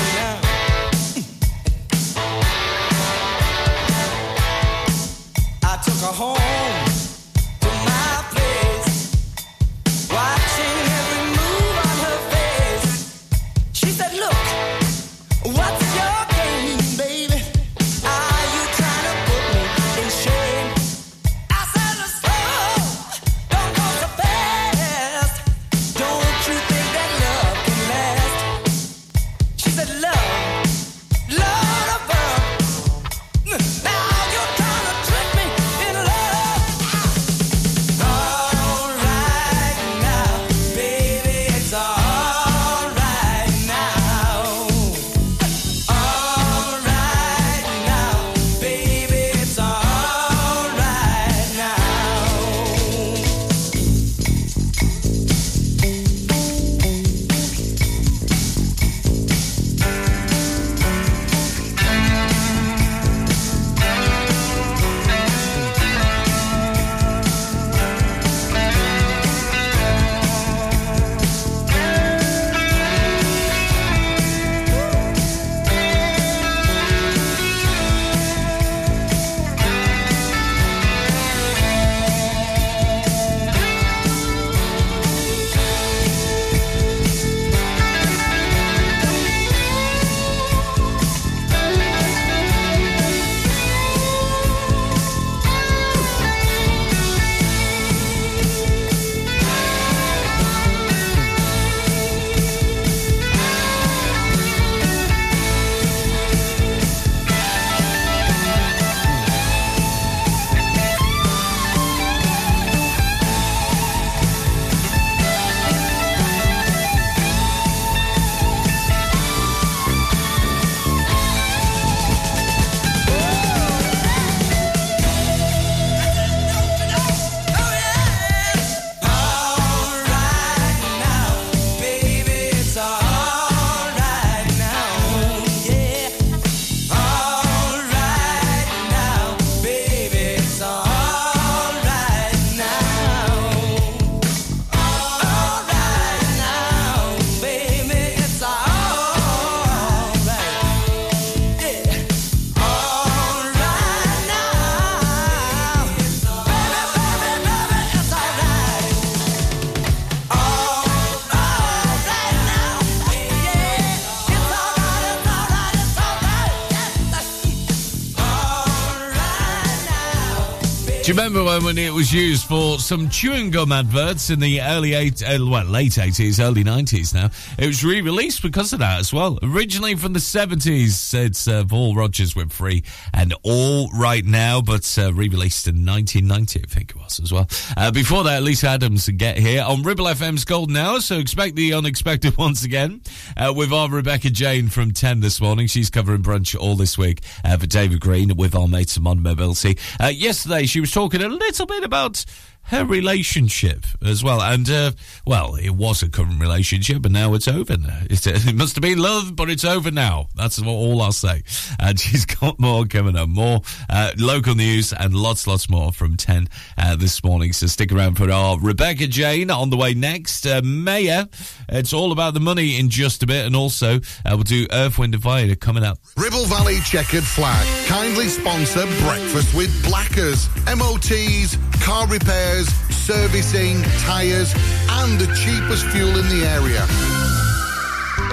when, it was used for some chewing gum adverts in the early eight, uh, well, late eighties, early nineties? Now it was re-released because of that as well. Originally from the seventies, it's uh, Paul Rodgers with "Free" and "All Right Now," but uh, re-released in 1990, I think it was as well. Uh, before that, Lisa Adams get here on Ribble FM's Golden Hour. So expect the unexpected once again uh, with our Rebecca Jane from ten this morning. She's covering brunch all this week uh, for David Green with our mates at Modern Mobility. Uh, yesterday, she was talking a little bit about her relationship as well. And, uh, well, it was a current relationship, and now it's over. It, it must have been love, but it's over now. That's all I'll say. And she's got more coming up, more uh, local news, and lots, lots more from 10 uh, this morning. So stick around for our Rebecca Jane on the way next. Uh, Meja, it's all about the money in just a bit, and also uh, we'll do Earth, Wind, and coming up. Ribble Valley Checkered Flag kindly sponsor Breakfast with Blackers. MOTs, car repairs, servicing, tyres, and the cheapest fuel in the area.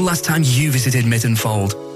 last time you visited Mytton Fold?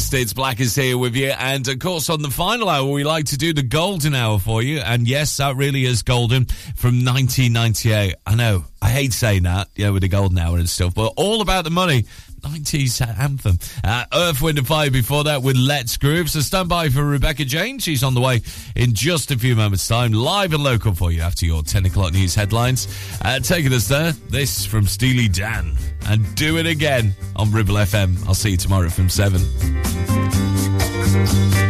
States It's Black is here with you. And of course, on the final hour, we like to do the golden hour for you. And yes, that really is golden from 1998. I know, I hate saying that, yeah, with the golden hour and stuff, but all about the money. 90s anthem. Uh, Earth, Wind, and Fire before that with Let's Groove. So stand by for Rebecca Jane. She's on the way in just a few moments' time, live and local for you after your 10 o'clock news headlines. Uh, taking us there, this from Steely Dan. And do it again on Ribble FM. I'll see you tomorrow from 7. Thank you.